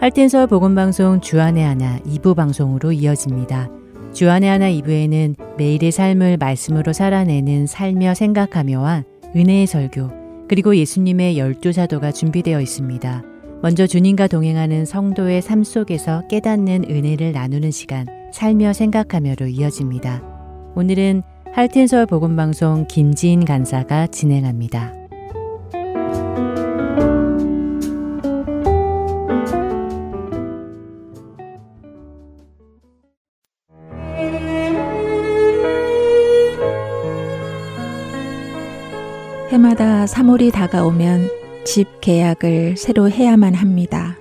할텐서 복음방송 주안의 하나 2부 방송으로 이어집니다. 주안의 하나 2부에는 매일의 삶을 말씀으로 살아내는 살며 생각하며와 은혜의 설교, 그리고 예수님의 열두 사도가 준비되어 있습니다. 먼저 주님과 동행하는 성도의 삶 속에서 깨닫는 은혜를 나누는 시간, 살며 생각하며로 이어집니다. 오늘은 할텐서울 복음방송 김지인 간사가 진행합니다. 해마다 3월이 다가오면 집 계약을 새로 해야만 합니다.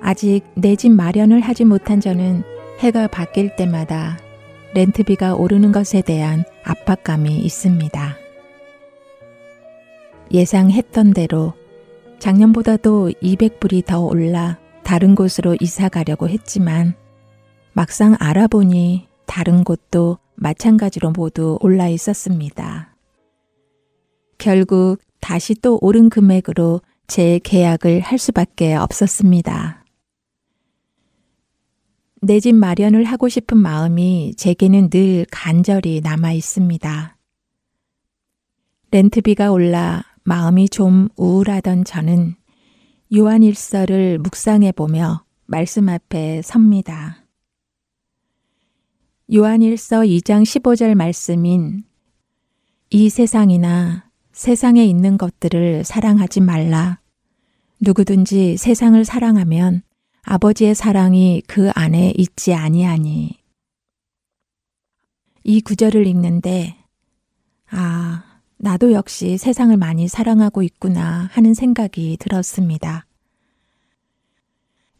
아직 내 집 마련을 하지 못한 저는 해가 바뀔 때마다 렌트비가 오르는 것에 대한 압박감이 있습니다. 예상했던 대로 작년보다도 200불이 더 올라 다른 곳으로 이사 가려고 했지만 막상 알아보니 다른 곳도 마찬가지로 모두 올라 있었습니다. 결국 다시 또 오른 금액으로 재 계약을 할 수밖에 없었습니다. 내 집 마련을 하고 싶은 마음이 제게는 늘 간절히 남아 있습니다. 렌트비가 올라 마음이 좀 우울하던 저는 요한 일서를 묵상해 보며 말씀 앞에 섭니다. 요한 일서 2장 15절 말씀인 이 세상이나 세상에 있는 것들을 사랑하지 말라. 누구든지 세상을 사랑하면 아버지의 사랑이 그 안에 있지 아니하니. 이 구절을 읽는데, 아, 나도 역시 세상을 많이 사랑하고 있구나 하는 생각이 들었습니다.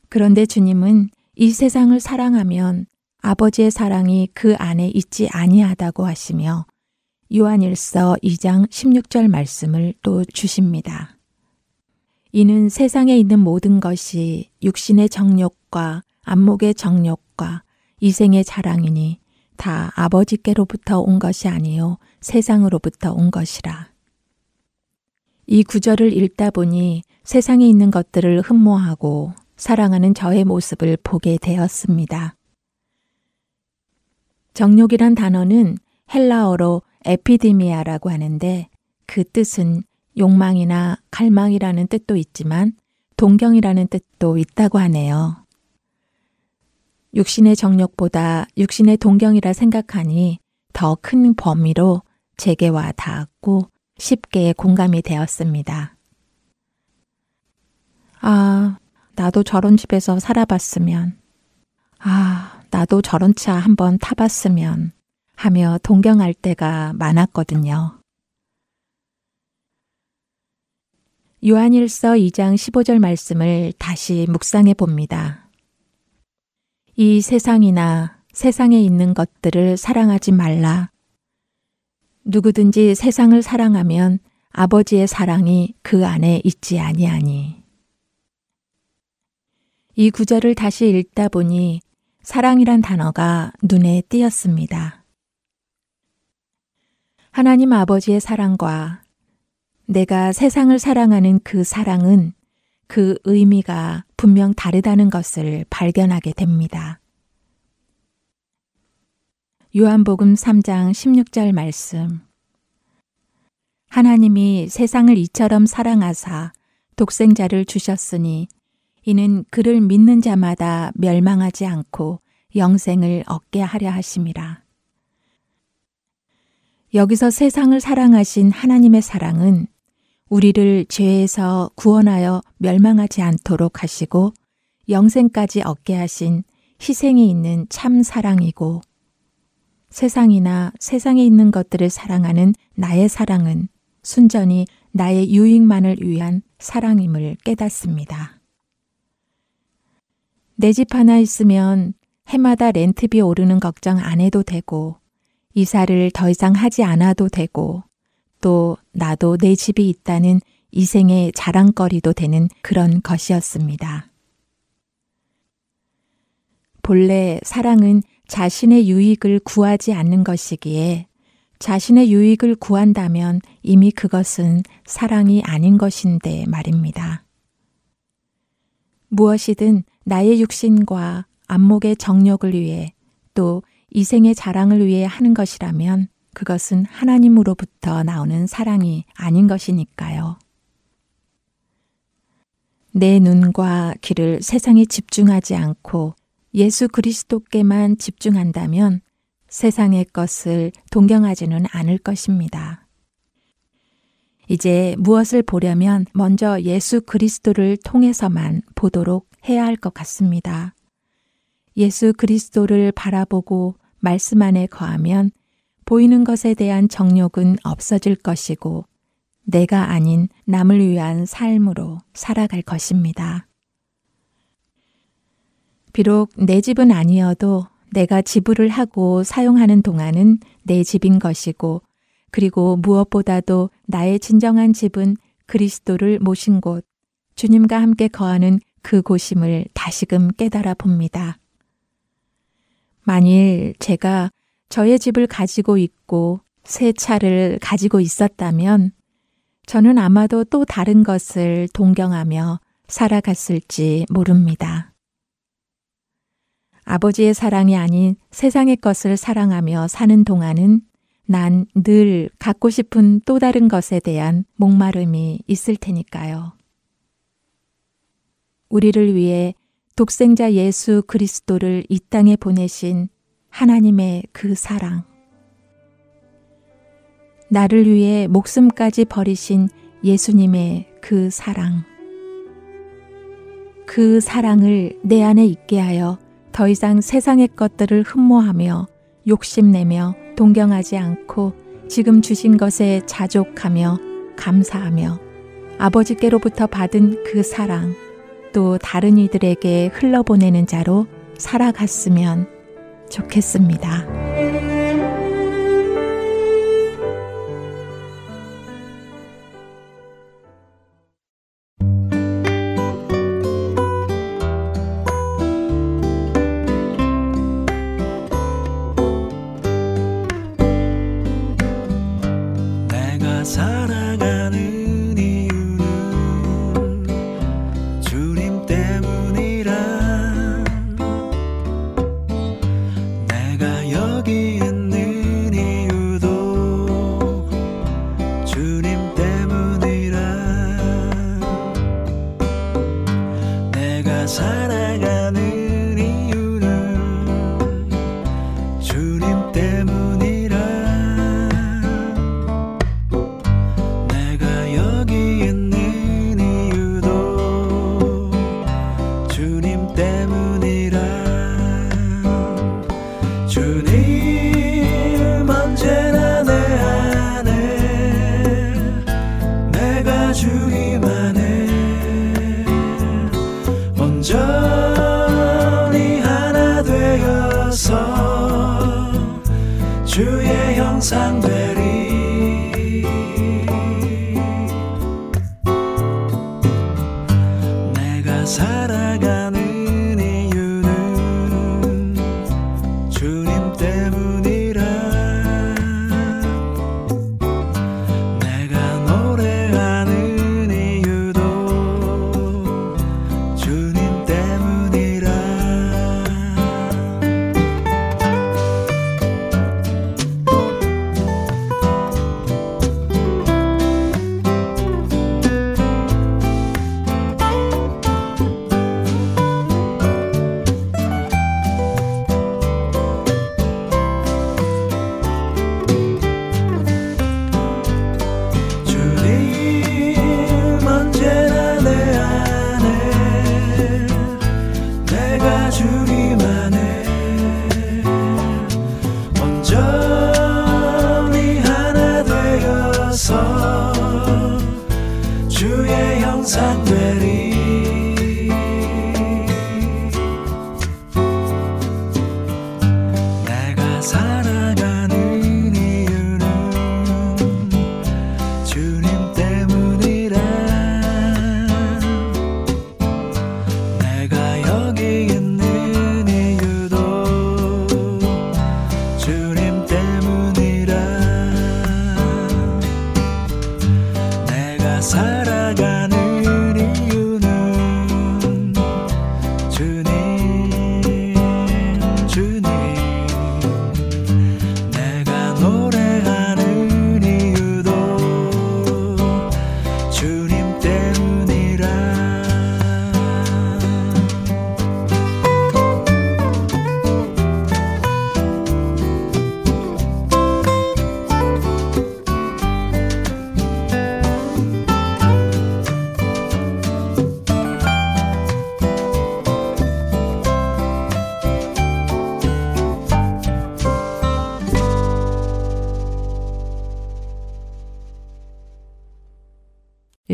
그런데 주님은 이 세상을 사랑하면 아버지의 사랑이 그 안에 있지 아니하다고 하시며 요한일서 2장 16절 말씀을 또 주십니다. 이는 세상에 있는 모든 것이 육신의 정욕과 안목의 정욕과 이생의 자랑이니 다 아버지께로부터 온 것이 아니요 세상으로부터 온 것이라. 이 구절을 읽다 보니 세상에 있는 것들을 흠모하고 사랑하는 저의 모습을 보게 되었습니다. 정욕이란 단어는 헬라어로 에피디미아라고 하는데 그 뜻은 욕망이나 갈망이라는 뜻도 있지만 동경이라는 뜻도 있다고 하네요. 육신의 정욕보다 육신의 동경이라 생각하니 더 큰 범위로 제게 와 닿았고 쉽게 공감이 되었습니다. 아, 나도 저런 집에서 살아봤으면. 아, 나도 저런 차 한번 타봤으면. 하며 동경할 때가 많았거든요. 요한일서 2장 15절 말씀을 다시 묵상해 봅니다. 이 세상이나 세상에 있는 것들을 사랑하지 말라. 누구든지 세상을 사랑하면 아버지의 사랑이 그 안에 있지 아니하니. 이 구절을 다시 읽다 보니 사랑이란 단어가 눈에 띄었습니다. 하나님 아버지의 사랑과 내가 세상을 사랑하는 그 사랑은 그 의미가 분명 다르다는 것을 발견하게 됩니다. 요한복음 3장 16절 말씀. 하나님이 세상을 이처럼 사랑하사 독생자를 주셨으니 이는 그를 믿는 자마다 멸망하지 않고 영생을 얻게 하려 하심이라. 여기서 세상을 사랑하신 하나님의 사랑은 우리를 죄에서 구원하여 멸망하지 않도록 하시고 영생까지 얻게 하신 희생이 있는 참 사랑이고 세상이나 세상에 있는 것들을 사랑하는 나의 사랑은 순전히 나의 유익만을 위한 사랑임을 깨닫습니다. 내 집 하나 있으면 해마다 렌트비 오르는 걱정 안 해도 되고 이사를 더 이상 하지 않아도 되고 또 나도 내 집이 있다는 이생의 자랑거리도 되는 그런 것이었습니다. 본래 사랑은 자신의 유익을 구하지 않는 것이기에 자신의 유익을 구한다면 이미 그것은 사랑이 아닌 것인데 말입니다. 무엇이든 나의 육신과 안목의 정욕을 위해 또 이생의 자랑을 위해 하는 것이라면 그것은 하나님으로부터 나오는 사랑이 아닌 것이니까요. 내 눈과 귀를 세상에 집중하지 않고 예수 그리스도께만 집중한다면 세상의 것을 동경하지는 않을 것입니다. 이제 무엇을 보려면 먼저 예수 그리스도를 통해서만 보도록 해야 할 것 같습니다. 예수 그리스도를 바라보고 말씀 안에 거하면 보이는 것에 대한 정욕은 없어질 것이고 내가 아닌 남을 위한 삶으로 살아갈 것입니다. 비록 내 집은 아니어도 내가 지불을 하고 사용하는 동안은 내 집인 것이고 그리고 무엇보다도 나의 진정한 집은 그리스도를 모신 곳, 주님과 함께 거하는 그 곳임을 다시금 깨달아 봅니다. 만일 제가 저의 집을 가지고 있고 새 차를 가지고 있었다면 저는 아마도 또 다른 것을 동경하며 살아갔을지 모릅니다. 아버지의 사랑이 아닌 세상의 것을 사랑하며 사는 동안은 난 늘 갖고 싶은 또 다른 것에 대한 목마름이 있을 테니까요. 우리를 위해 독생자 예수 그리스도를 이 땅에 보내신 하나님의 그 사랑. 나를 위해 목숨까지 버리신 예수님의 그 사랑. 그 사랑을 내 안에 있게 하여 더 이상 세상의 것들을 흠모하며 욕심내며 동경하지 않고 지금 주신 것에 자족하며 감사하며 아버지께로부터 받은 그 사랑 또 다른 이들에게 흘러보내는 자로 살아갔으면 좋겠습니다. 距离。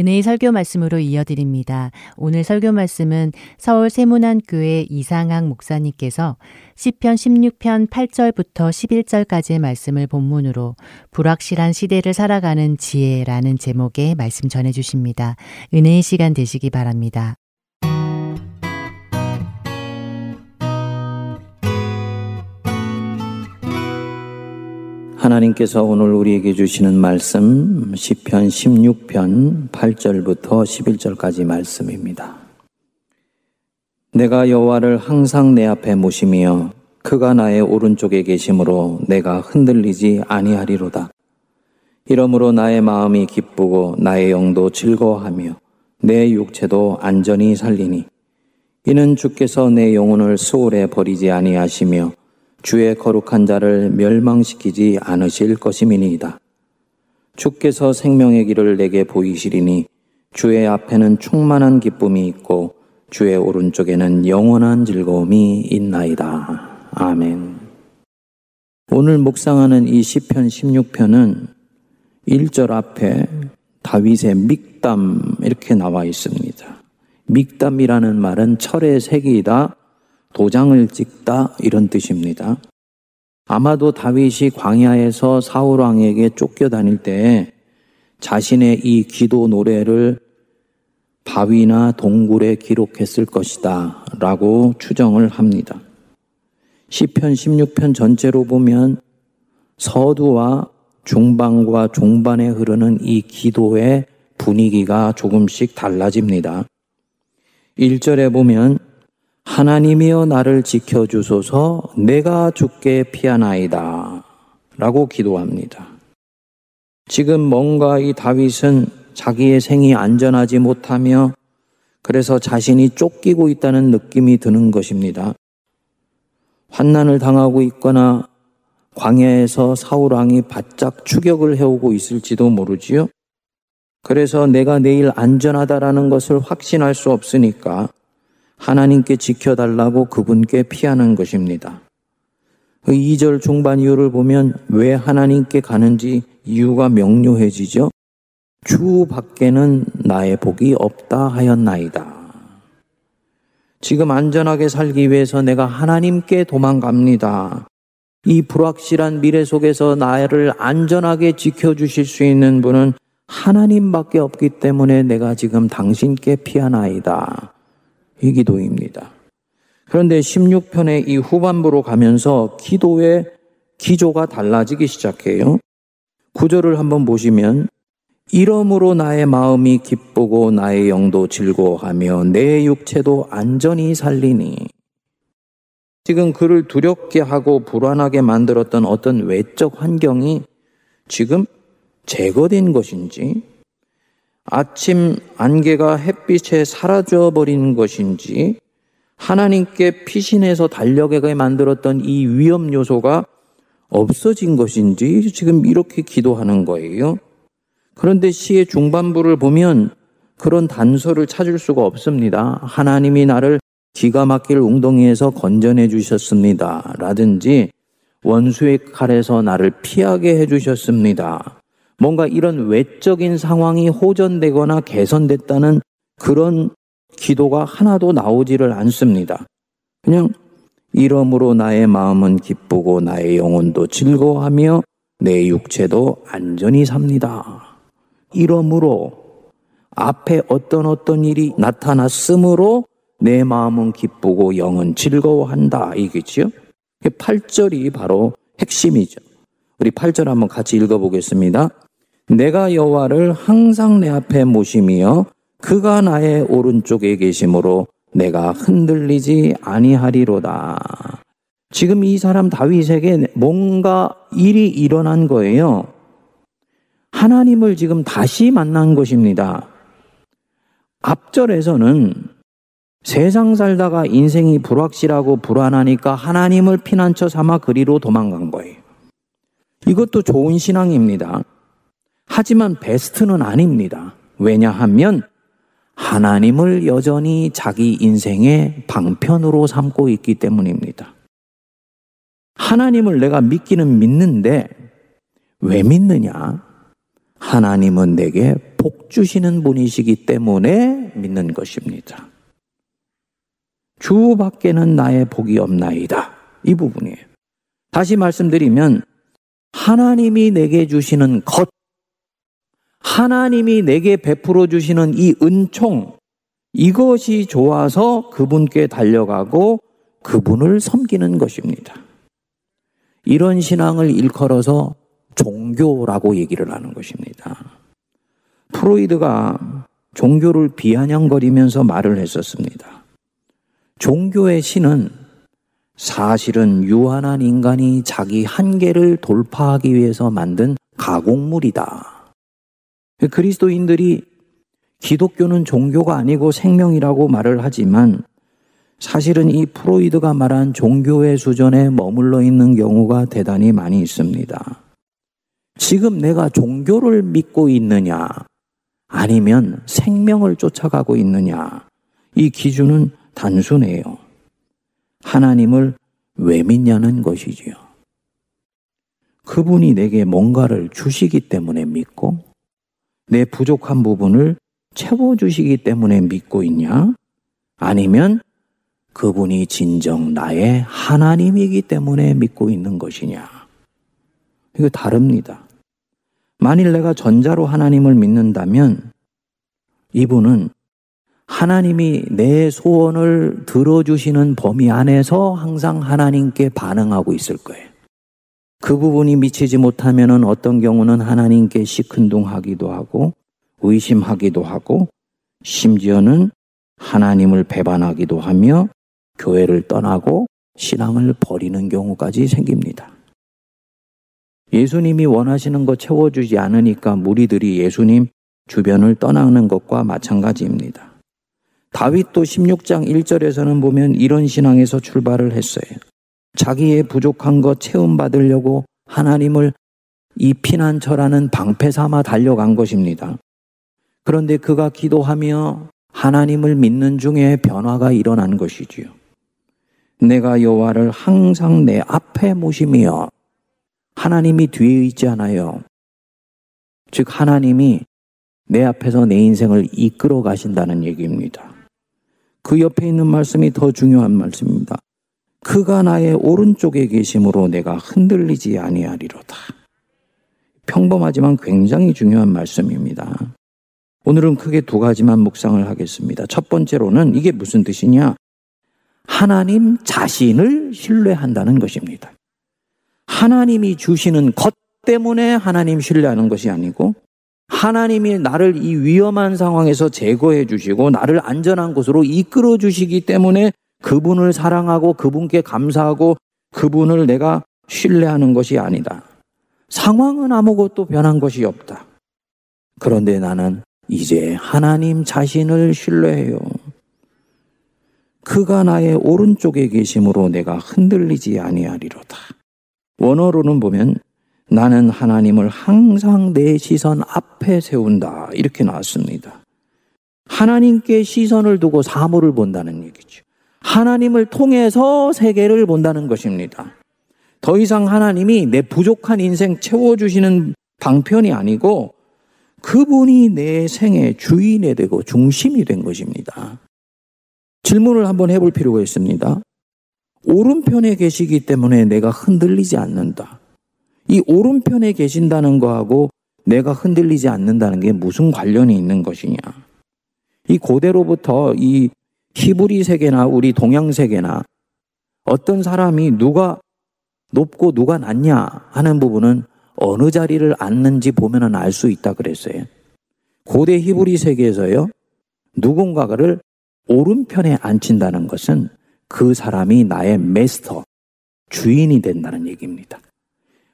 은혜의 설교 말씀으로 이어드립니다. 오늘 설교 말씀은 서울 세문안교회 이상학 목사님께서 시편 16편 8절부터 11절까지의 말씀을 본문으로 불확실한 시대를 살아가는 지혜라는 제목의 말씀 전해 주십니다. 은혜의 시간 되시기 바랍니다. 하나님께서 오늘 우리에게 주시는 말씀 시편 16편 8절부터 11절까지 말씀입니다. 내가 여호와를 항상 내 앞에 모시며 그가 나의 오른쪽에 계심으로 내가 흔들리지 아니하리로다. 이러므로 나의 마음이 기쁘고 나의 영도 즐거워하며 내 육체도 안전히 살리니 이는 주께서 내 영혼을 수월에 버리지 아니하시며 주의 거룩한 자를 멸망시키지 않으실 것임이니이다. 주께서 생명의 길을 내게 보이시리니 주의 앞에는 충만한 기쁨이 있고 주의 오른쪽에는 영원한 즐거움이 있나이다. 아멘. 오늘 묵상하는 이 시편 16편은 1절 앞에 다윗의 믹담 이렇게 나와 있습니다. 믹담이라는 말은 철의 색이다 도장을 찍다 이런 뜻입니다. 아마도 다윗이 광야에서 사울 왕에게 쫓겨 다닐 때 자신의 이 기도 노래를 바위나 동굴에 기록했을 것이다 라고 추정을 합니다. 시편 16편 전체로 보면 서두와 중반과 종반에 흐르는 이 기도의 분위기가 조금씩 달라집니다. 1절에 보면 하나님이여 나를 지켜주소서 내가 죽게 피하나이다. 라고 기도합니다. 지금 뭔가 이 다윗은 자기의 생이 안전하지 못하며 그래서 자신이 쫓기고 있다는 느낌이 드는 것입니다. 환난을 당하고 있거나 광야에서 사울왕이 바짝 추격을 해오고 있을지도 모르지요. 그래서 내가 내일 안전하다라는 것을 확신할 수 없으니까 하나님께 지켜달라고 그분께 피하는 것입니다. 2절 그 중반 이유를 보면 왜 하나님께 가는지 이유가 명료해지죠. 주 밖에는 나의 복이 없다 하였나이다. 지금 안전하게 살기 위해서 내가 하나님께 도망갑니다. 이 불확실한 미래 속에서 나를 안전하게 지켜주실 수 있는 분은 하나님밖에 없기 때문에 내가 지금 당신께 피하나이다. 이 기도입니다. 그런데 16편의 이 후반부로 가면서 기도의 기조가 달라지기 시작해요. 구절을 한번 보시면 이러므로 나의 마음이 기쁘고 나의 영도 즐거워하며 내 육체도 안전히 살리니 지금 그를 두렵게 하고 불안하게 만들었던 어떤 외적 환경이 지금 제거된 것인지 아침 안개가 햇빛에 사라져 버리는 것인지 하나님께 피신해서 달려가게 만들었던 이 위험 요소가 없어진 것인지 지금 이렇게 기도하는 거예요. 그런데 시의 중반부를 보면 그런 단서를 찾을 수가 없습니다. 하나님이 나를 기가 막힐 웅덩이에서 건져내 주셨습니다. 라든지 원수의 칼에서 나를 피하게 해 주셨습니다. 뭔가 이런 외적인 상황이 호전되거나 개선됐다는 그런 기도가 하나도 나오지를 않습니다. 그냥 이러므로 나의 마음은 기쁘고 나의 영혼도 즐거워하며 내 육체도 안전히 삽니다. 이러므로 앞에 어떤 어떤 일이 나타났으므로 내 마음은 기쁘고 영은 즐거워한다. 이겠지요? 8절이 바로 핵심이죠. 우리 8절 한번 같이 읽어보겠습니다. 내가 여호와를 항상 내 앞에 모심이여 그가 나의 오른쪽에 계심으로 내가 흔들리지 아니하리로다. 지금 이 사람 다윗에게 뭔가 일이 일어난 거예요. 하나님을 지금 다시 만난 것입니다. 앞절에서는 세상 살다가 인생이 불확실하고 불안하니까 하나님을 피난처 삼아 그리로 도망간 거예요. 이것도 좋은 신앙입니다. 하지만 베스트는 아닙니다. 왜냐하면 하나님을 여전히 자기 인생의 방편으로 삼고 있기 때문입니다. 하나님을 내가 믿기는 믿는데 왜 믿느냐? 하나님은 내게 복 주시는 분이시기 때문에 믿는 것입니다. 주 밖에는 나의 복이 없나이다. 이 부분이에요. 다시 말씀드리면 하나님이 내게 주시는 것, 하나님이 내게 베풀어 주시는 이 은총, 이것이 좋아서 그분께 달려가고 그분을 섬기는 것입니다. 이런 신앙을 일컬어서 종교라고 얘기를 하는 것입니다. 프로이드가 종교를 비아냥거리면서 말을 했었습니다. 종교의 신은 사실은 유한한 인간이 자기 한계를 돌파하기 위해서 만든 가공물이다. 그리스도인들이 기독교는 종교가 아니고 생명이라고 말을 하지만 사실은 이 프로이드가 말한 종교의 수준에 머물러 있는 경우가 대단히 많이 있습니다. 지금 내가 종교를 믿고 있느냐, 아니면 생명을 쫓아가고 있느냐, 이 기준은 단순해요. 하나님을 왜 믿냐는 것이지요. 그분이 내게 뭔가를 주시기 때문에 믿고, 내 부족한 부분을 채워주시기 때문에 믿고 있냐? 아니면 그분이 진정 나의 하나님이기 때문에 믿고 있는 것이냐? 이거 다릅니다. 만일 내가 전자로 하나님을 믿는다면 이분은 하나님이 내 소원을 들어주시는 범위 안에서 항상 하나님께 반응하고 있을 거예요. 그 부분이 미치지 못하면 어떤 경우는 하나님께 시큰둥하기도 하고 의심하기도 하고 심지어는 하나님을 배반하기도 하며 교회를 떠나고 신앙을 버리는 경우까지 생깁니다. 예수님이 원하시는 것 채워주지 않으니까 무리들이 예수님 주변을 떠나는 것과 마찬가지입니다. 다윗도 16장 1절에서는 보면 이런 신앙에서 출발을 했어요. 자기의 부족한 것 채움받으려고 하나님을 이 피난처라는 방패 삼아 달려간 것입니다. 그런데 그가 기도하며 하나님을 믿는 중에 변화가 일어난 것이지요. 내가 여호와를 항상 내 앞에 모시며 하나님이 뒤에 있지 않아요. 즉 하나님이 내 앞에서 내 인생을 이끌어 가신다는 얘기입니다. 그 옆에 있는 말씀이 더 중요한 말씀입니다. 그가 나의 오른쪽에 계심으로 내가 흔들리지 아니하리로다. 평범하지만 굉장히 중요한 말씀입니다. 오늘은 크게 두 가지만 묵상을 하겠습니다. 첫 번째로는 이게 무슨 뜻이냐? 하나님 자신을 신뢰한다는 것입니다. 하나님이 주시는 것 때문에 하나님 신뢰하는 것이 아니고 하나님이 나를 이 위험한 상황에서 제거해 주시고 나를 안전한 곳으로 이끌어 주시기 때문에 그분을 사랑하고 그분께 감사하고 그분을 내가 신뢰하는 것이 아니다. 상황은 아무것도 변한 것이 없다. 그런데 나는 이제 하나님 자신을 신뢰해요. 그가 나의 오른쪽에 계심으로 내가 흔들리지 아니하리로다. 원어로는 보면 나는 하나님을 항상 내 시선 앞에 세운다. 이렇게 나왔습니다. 하나님께 시선을 두고 사물을 본다는 얘기죠. 하나님을 통해서 세계를 본다는 것입니다. 더 이상 하나님이 내 부족한 인생 채워주시는 방편이 아니고 그분이 내 생의 주인이 되고 중심이 된 것입니다. 질문을 한번 해볼 필요가 있습니다. 오른편에 계시기 때문에 내가 흔들리지 않는다. 이 오른편에 계신다는 거하고 내가 흔들리지 않는다는 게 무슨 관련이 있는 것이냐. 이 고대로부터 이 히브리 세계나 우리 동양 세계나 어떤 사람이 누가 높고 누가 낮냐 하는 부분은 어느 자리를 앉는지 보면은 알 수 있다 그랬어요. 고대 히브리 세계에서요. 누군가를 오른편에 앉힌다는 것은 그 사람이 나의 메스터, 주인이 된다는 얘기입니다.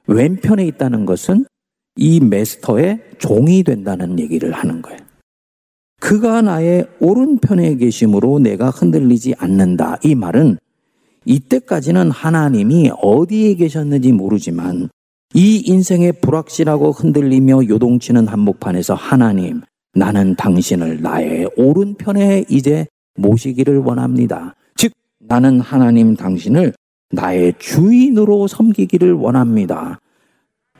왼편에 있다는 것은 이 메스터의 종이 된다는 얘기를 하는 거예요. 그가 나의 오른편에 계심으로 내가 흔들리지 않는다. 이 말은 이때까지는 하나님이 어디에 계셨는지 모르지만 이 인생의 불확실하고 흔들리며 요동치는 한복판에서 하나님, 나는 당신을 나의 오른편에 이제 모시기를 원합니다. 즉, 나는 하나님 당신을 나의 주인으로 섬기기를 원합니다.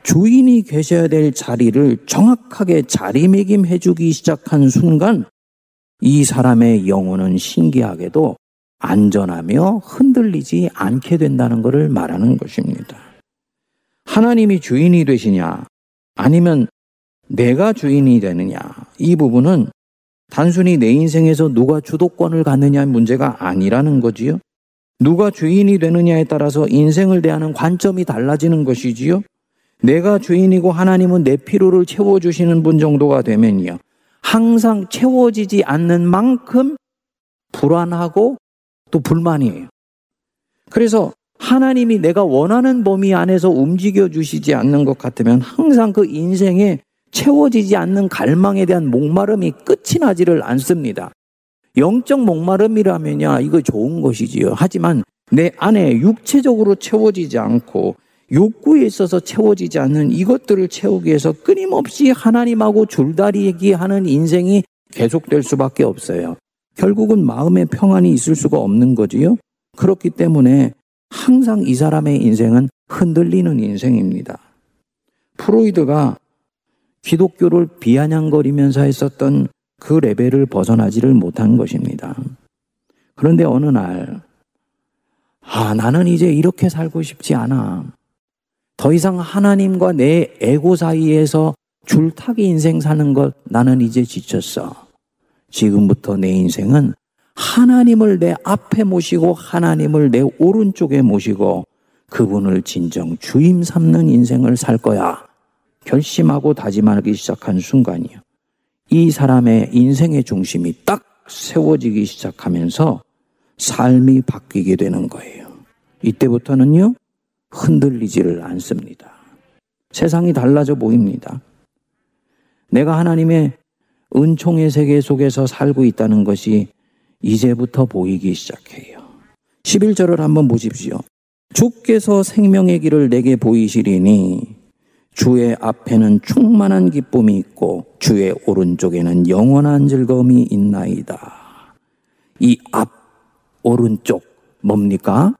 주인이 계셔야 될 자리를 정확하게 자리매김해 주기 시작한 순간 이 사람의 영혼은 신기하게도 안전하며 흔들리지 않게 된다는 것을 말하는 것입니다. 하나님이 주인이 되시냐 아니면 내가 주인이 되느냐 이 부분은 단순히 내 인생에서 누가 주도권을 갖느냐의 문제가 아니라는 거지요. 누가 주인이 되느냐에 따라서 인생을 대하는 관점이 달라지는 것이지요. 내가 주인이고 하나님은 내 필요를 채워주시는 분 정도가 되면요. 항상 채워지지 않는 만큼 불안하고 또 불만이에요. 그래서 하나님이 내가 원하는 범위 안에서 움직여 주시지 않는 것 같으면 항상 그 인생에 채워지지 않는 갈망에 대한 목마름이 끝이 나지를 않습니다. 영적 목마름이라면야 이거 좋은 것이지요. 하지만 내 안에 육체적으로 채워지지 않고 욕구에 있어서 채워지지 않는 이것들을 채우기 위해서 끊임없이 하나님하고 줄다리기 하는 인생이 계속될 수밖에 없어요. 결국은 마음의 평안이 있을 수가 없는 거지요. 그렇기 때문에 항상 이 사람의 인생은 흔들리는 인생입니다. 프로이드가 기독교를 비아냥거리면서 했었던 그 레벨을 벗어나지를 못한 것입니다. 그런데 어느 날, 아, 나는 이제 이렇게 살고 싶지 않아. 더 이상 하나님과 내 에고 사이에서 줄타기 인생 사는 것 나는 이제 지쳤어. 지금부터 내 인생은 하나님을 내 앞에 모시고 하나님을 내 오른쪽에 모시고 그분을 진정 주임 삼는 인생을 살 거야. 결심하고 다짐하기 시작한 순간이요. 이 사람의 인생의 중심이 딱 세워지기 시작하면서 삶이 바뀌게 되는 거예요. 이때부터는요, 흔들리지를 않습니다. 세상이 달라져 보입니다. 내가 하나님의 은총의 세계 속에서 살고 있다는 것이 이제부터 보이기 시작해요. 11절을 한번 보십시오. 주께서 생명의 길을 내게 보이시리니 주의 앞에는 충만한 기쁨이 있고 주의 오른쪽에는 영원한 즐거움이 있나이다. 이 앞, 오른쪽 뭡니까?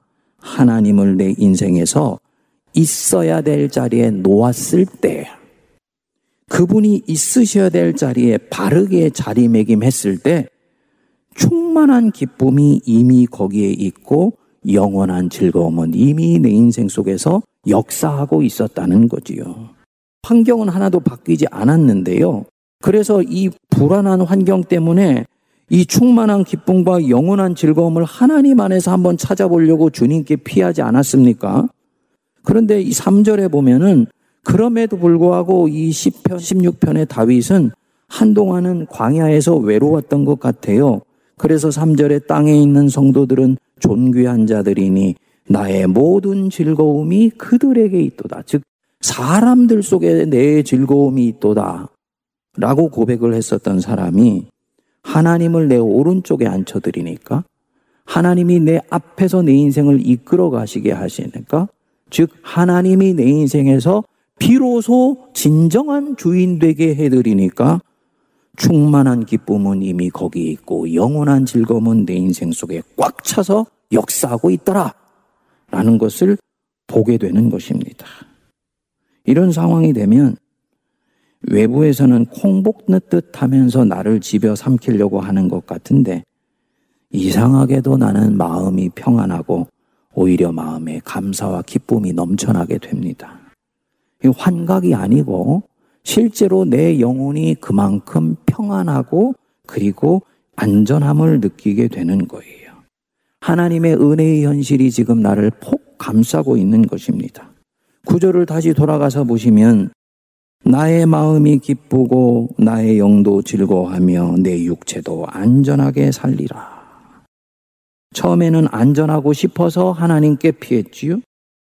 하나님을 내 인생에서 있어야 될 자리에 놓았을 때 그분이 있으셔야 될 자리에 바르게 자리매김했을 때 충만한 기쁨이 이미 거기에 있고 영원한 즐거움은 이미 내 인생 속에서 역사하고 있었다는 거지요. 환경은 하나도 바뀌지 않았는데요. 그래서 이 불안한 환경 때문에 이 충만한 기쁨과 영원한 즐거움을 하나님 안에서 한번 찾아보려고 주님께 피하지 않았습니까? 그런데 이 3절에 보면은 그럼에도 불구하고 이 10편, 16편의 다윗은 한동안은 광야에서 외로웠던 것 같아요. 그래서 3절에 땅에 있는 성도들은 존귀한 자들이니 나의 모든 즐거움이 그들에게 있도다. 즉, 사람들 속에 내 즐거움이 있도다. 라고 고백을 했었던 사람이 하나님을 내 오른쪽에 앉혀드리니까 하나님이 내 앞에서 내 인생을 이끌어 가시게 하시니까 즉 하나님이 내 인생에서 비로소 진정한 주인 되게 해드리니까 충만한 기쁨은 이미 거기에 있고 영원한 즐거움은 내 인생 속에 꽉 차서 역사하고 있더라. 라는 것을 보게 되는 것입니다. 이런 상황이 되면 외부에서는 콩복 넣듯 하면서 나를 집어 삼키려고 하는 것 같은데 이상하게도 나는 마음이 평안하고 오히려 마음에 감사와 기쁨이 넘쳐나게 됩니다. 이 환각이 아니고 실제로 내 영혼이 그만큼 평안하고 그리고 안전함을 느끼게 되는 거예요. 하나님의 은혜의 현실이 지금 나를 폭 감싸고 있는 것입니다. 구절을 다시 돌아가서 보시면 나의 마음이 기쁘고 나의 영도 즐거워하며 내 육체도 안전하게 살리라. 처음에는 안전하고 싶어서 하나님께 피했지요.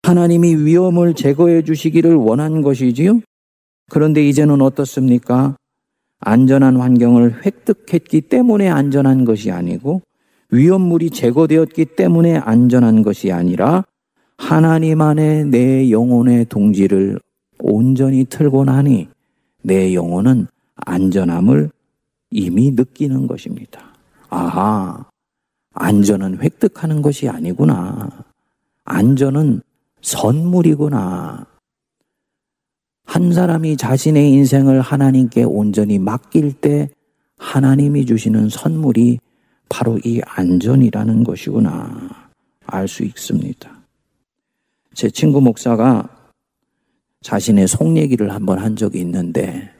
하나님이 위험을 제거해 주시기를 원한 것이지요. 그런데 이제는 어떻습니까? 안전한 환경을 획득했기 때문에 안전한 것이 아니고 위험물이 제거되었기 때문에 안전한 것이 아니라 하나님 안에 내 영혼의 동지를 온전히 틀고 나니 내 영혼은 안전함을 이미 느끼는 것입니다. 아하, 안전은 획득하는 것이 아니구나. 안전은 선물이구나. 한 사람이 자신의 인생을 하나님께 온전히 맡길 때 하나님이 주시는 선물이 바로 이 안전이라는 것이구나 알 수 있습니다. 제 친구 목사가 자신의 속 얘기를 한번 한 적이 있는데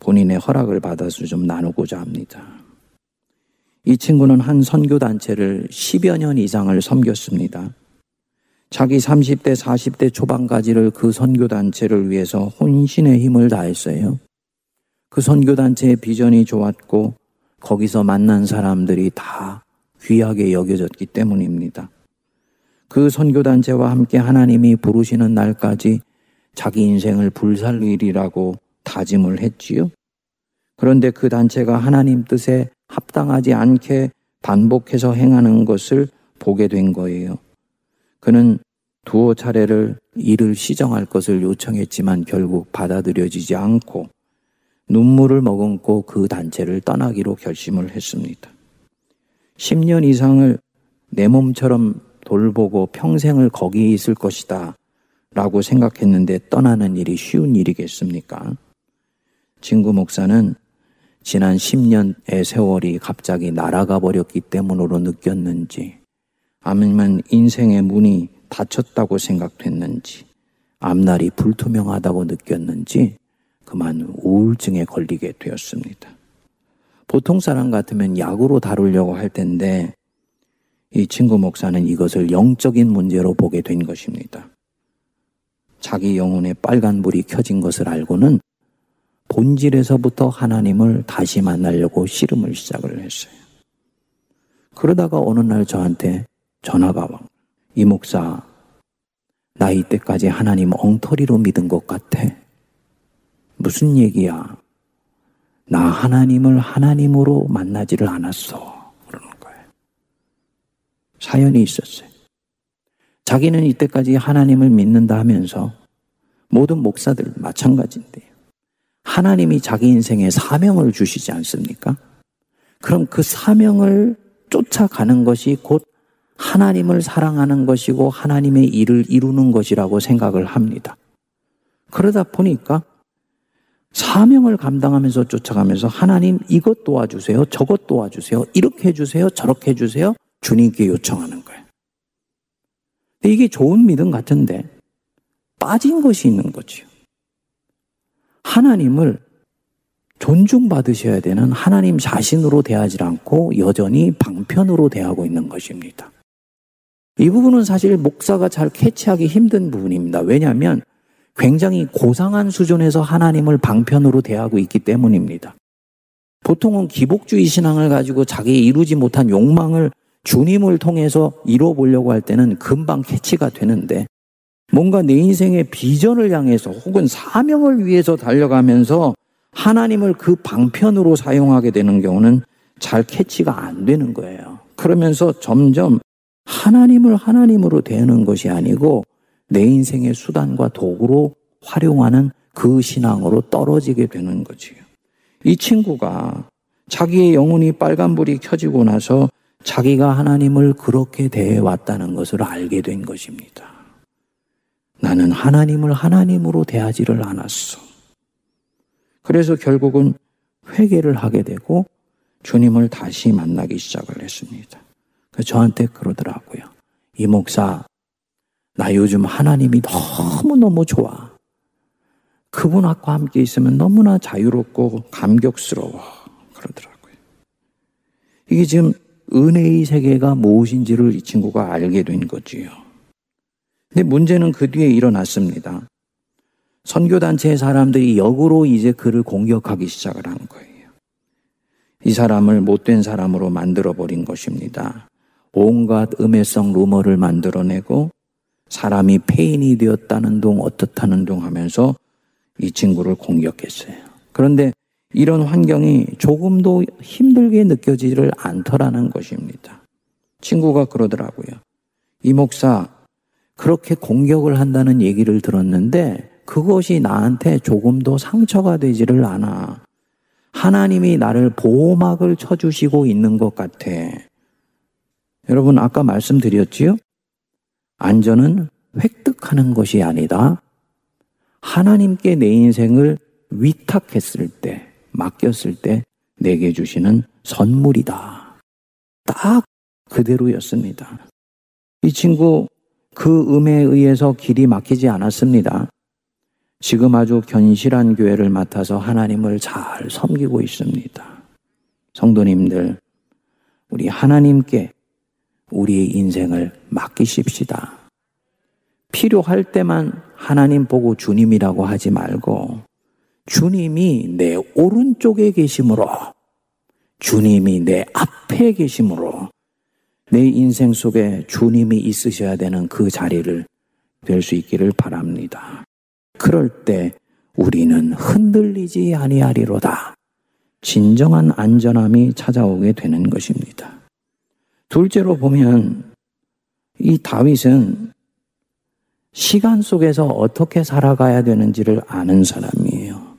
본인의 허락을 받아서 좀 나누고자 합니다. 이 친구는 한 선교단체를 10여 년 이상을 섬겼습니다. 자기 30대, 40대 초반까지를 그 선교단체를 위해서 혼신의 힘을 다했어요. 그 선교단체의 비전이 좋았고, 거기서 만난 사람들이 다 귀하게 여겨졌기 때문입니다. 그 선교단체와 함께 하나님이 부르시는 날까지 자기 인생을 불살리리라고 다짐을 했지요. 그런데 그 단체가 하나님 뜻에 합당하지 않게 반복해서 행하는 것을 보게 된 거예요. 그는 두어 차례를 일을 시정할 것을 요청했지만 결국 받아들여지지 않고 눈물을 머금고 그 단체를 떠나기로 결심을 했습니다. 10년 이상을 내 몸처럼 돌보고 평생을 거기에 있을 것이다 라고 생각했는데 떠나는 일이 쉬운 일이겠습니까? 진구 목사는 지난 10년의 세월이 갑자기 날아가 버렸기 때문으로 느꼈는지 아니면 인생의 문이 닫혔다고 생각됐는지 앞날이 불투명하다고 느꼈는지 그만 우울증에 걸리게 되었습니다. 보통 사람 같으면 약으로 다루려고 할 텐데 이 친구 목사는 이것을 영적인 문제로 보게 된 것입니다. 자기 영혼에 빨간불이 켜진 것을 알고는 본질에서부터 하나님을 다시 만나려고 씨름을 시작을 했어요. 그러다가 어느 날 저한테 전화가 와. 이 목사, 나 이때까지 하나님 엉터리로 믿은 것 같아. 무슨 얘기야? 나 하나님을 하나님으로 만나지를 않았어. 그러는 거예요. 사연이 있었어요. 자기는 이때까지 하나님을 믿는다 하면서 모든 목사들 마찬가지인데요. 하나님이 자기 인생에 사명을 주시지 않습니까? 그럼 그 사명을 쫓아가는 것이 곧 하나님을 사랑하는 것이고 하나님의 일을 이루는 것이라고 생각을 합니다. 그러다 보니까 사명을 감당하면서 쫓아가면서 하나님 이것 도와주세요. 저것 도와주세요. 이렇게 해주세요. 저렇게 해주세요. 주님께 요청하는 거예요. 이게 좋은 믿음 같은데 빠진 것이 있는 거지요. 하나님을 존중받으셔야 되는 하나님 자신으로 대하지 않고 여전히 방편으로 대하고 있는 것입니다. 이 부분은 사실 목사가 잘 캐치하기 힘든 부분입니다. 왜냐하면 굉장히 고상한 수준에서 하나님을 방편으로 대하고 있기 때문입니다. 보통은 기복주의 신앙을 가지고 자기 이루지 못한 욕망을 주님을 통해서 이뤄보려고 할 때는 금방 캐치가 되는데 뭔가 내 인생의 비전을 향해서 혹은 사명을 위해서 달려가면서 하나님을 그 방편으로 사용하게 되는 경우는 잘 캐치가 안 되는 거예요. 그러면서 점점 하나님을 하나님으로 대하는 것이 아니고 내 인생의 수단과 도구로 활용하는 그 신앙으로 떨어지게 되는 거지요. 이 친구가 자기의 영혼이 빨간불이 켜지고 나서 자기가 하나님을 그렇게 대해 왔다는 것을 알게 된 것입니다. 나는 하나님을 하나님으로 대하지를 않았어. 그래서 결국은 회개를 하게 되고 주님을 다시 만나기 시작을 했습니다. 저한테 그러더라고요. 이 목사, 나 요즘 하나님이 너무너무 좋아. 그분과 함께 있으면 너무나 자유롭고 감격스러워. 그러더라고요. 이게 지금 은혜의 세계가 무엇인지를 이 친구가 알게 된 거지요. 근데 문제는 그 뒤에 일어났습니다. 선교단체의 사람들이 역으로 이제 그를 공격하기 시작을 한 거예요. 이 사람을 못된 사람으로 만들어버린 것입니다. 온갖 음해성 루머를 만들어내고 사람이 폐인이 되었다는 둥 어떻다는 둥 하면서 이 친구를 공격했어요. 그런데 이런 환경이 조금도 힘들게 느껴지지를 않더라는 것입니다. 친구가 그러더라고요. 이 목사, 그렇게 공격을 한다는 얘기를 들었는데 그것이 나한테 조금도 상처가 되지를 않아. 하나님이 나를 보호막을 쳐주시고 있는 것 같아. 여러분, 아까 말씀드렸지요? 안전은 획득하는 것이 아니다. 하나님께 내 인생을 위탁했을 때, 맡겼을 때 내게 주시는 선물이다. 딱 그대로였습니다. 이 친구 그 음에 의해서 길이 막히지 않았습니다. 지금 아주 견실한 교회를 맡아서 하나님을 잘 섬기고 있습니다. 성도님들, 우리 하나님께 우리의 인생을 맡기십시다. 필요할 때만 하나님 보고 주님이라고 하지 말고 주님이 내 오른쪽에 계심으로 주님이 내 앞에 계심으로 내 인생 속에 주님이 있으셔야 되는 그 자리를 될 수 있기를 바랍니다. 그럴 때 우리는 흔들리지 아니하리로다. 진정한 안전함이 찾아오게 되는 것입니다. 둘째로 보면 이 다윗은 시간 속에서 어떻게 살아가야 되는지를 아는 사람이에요.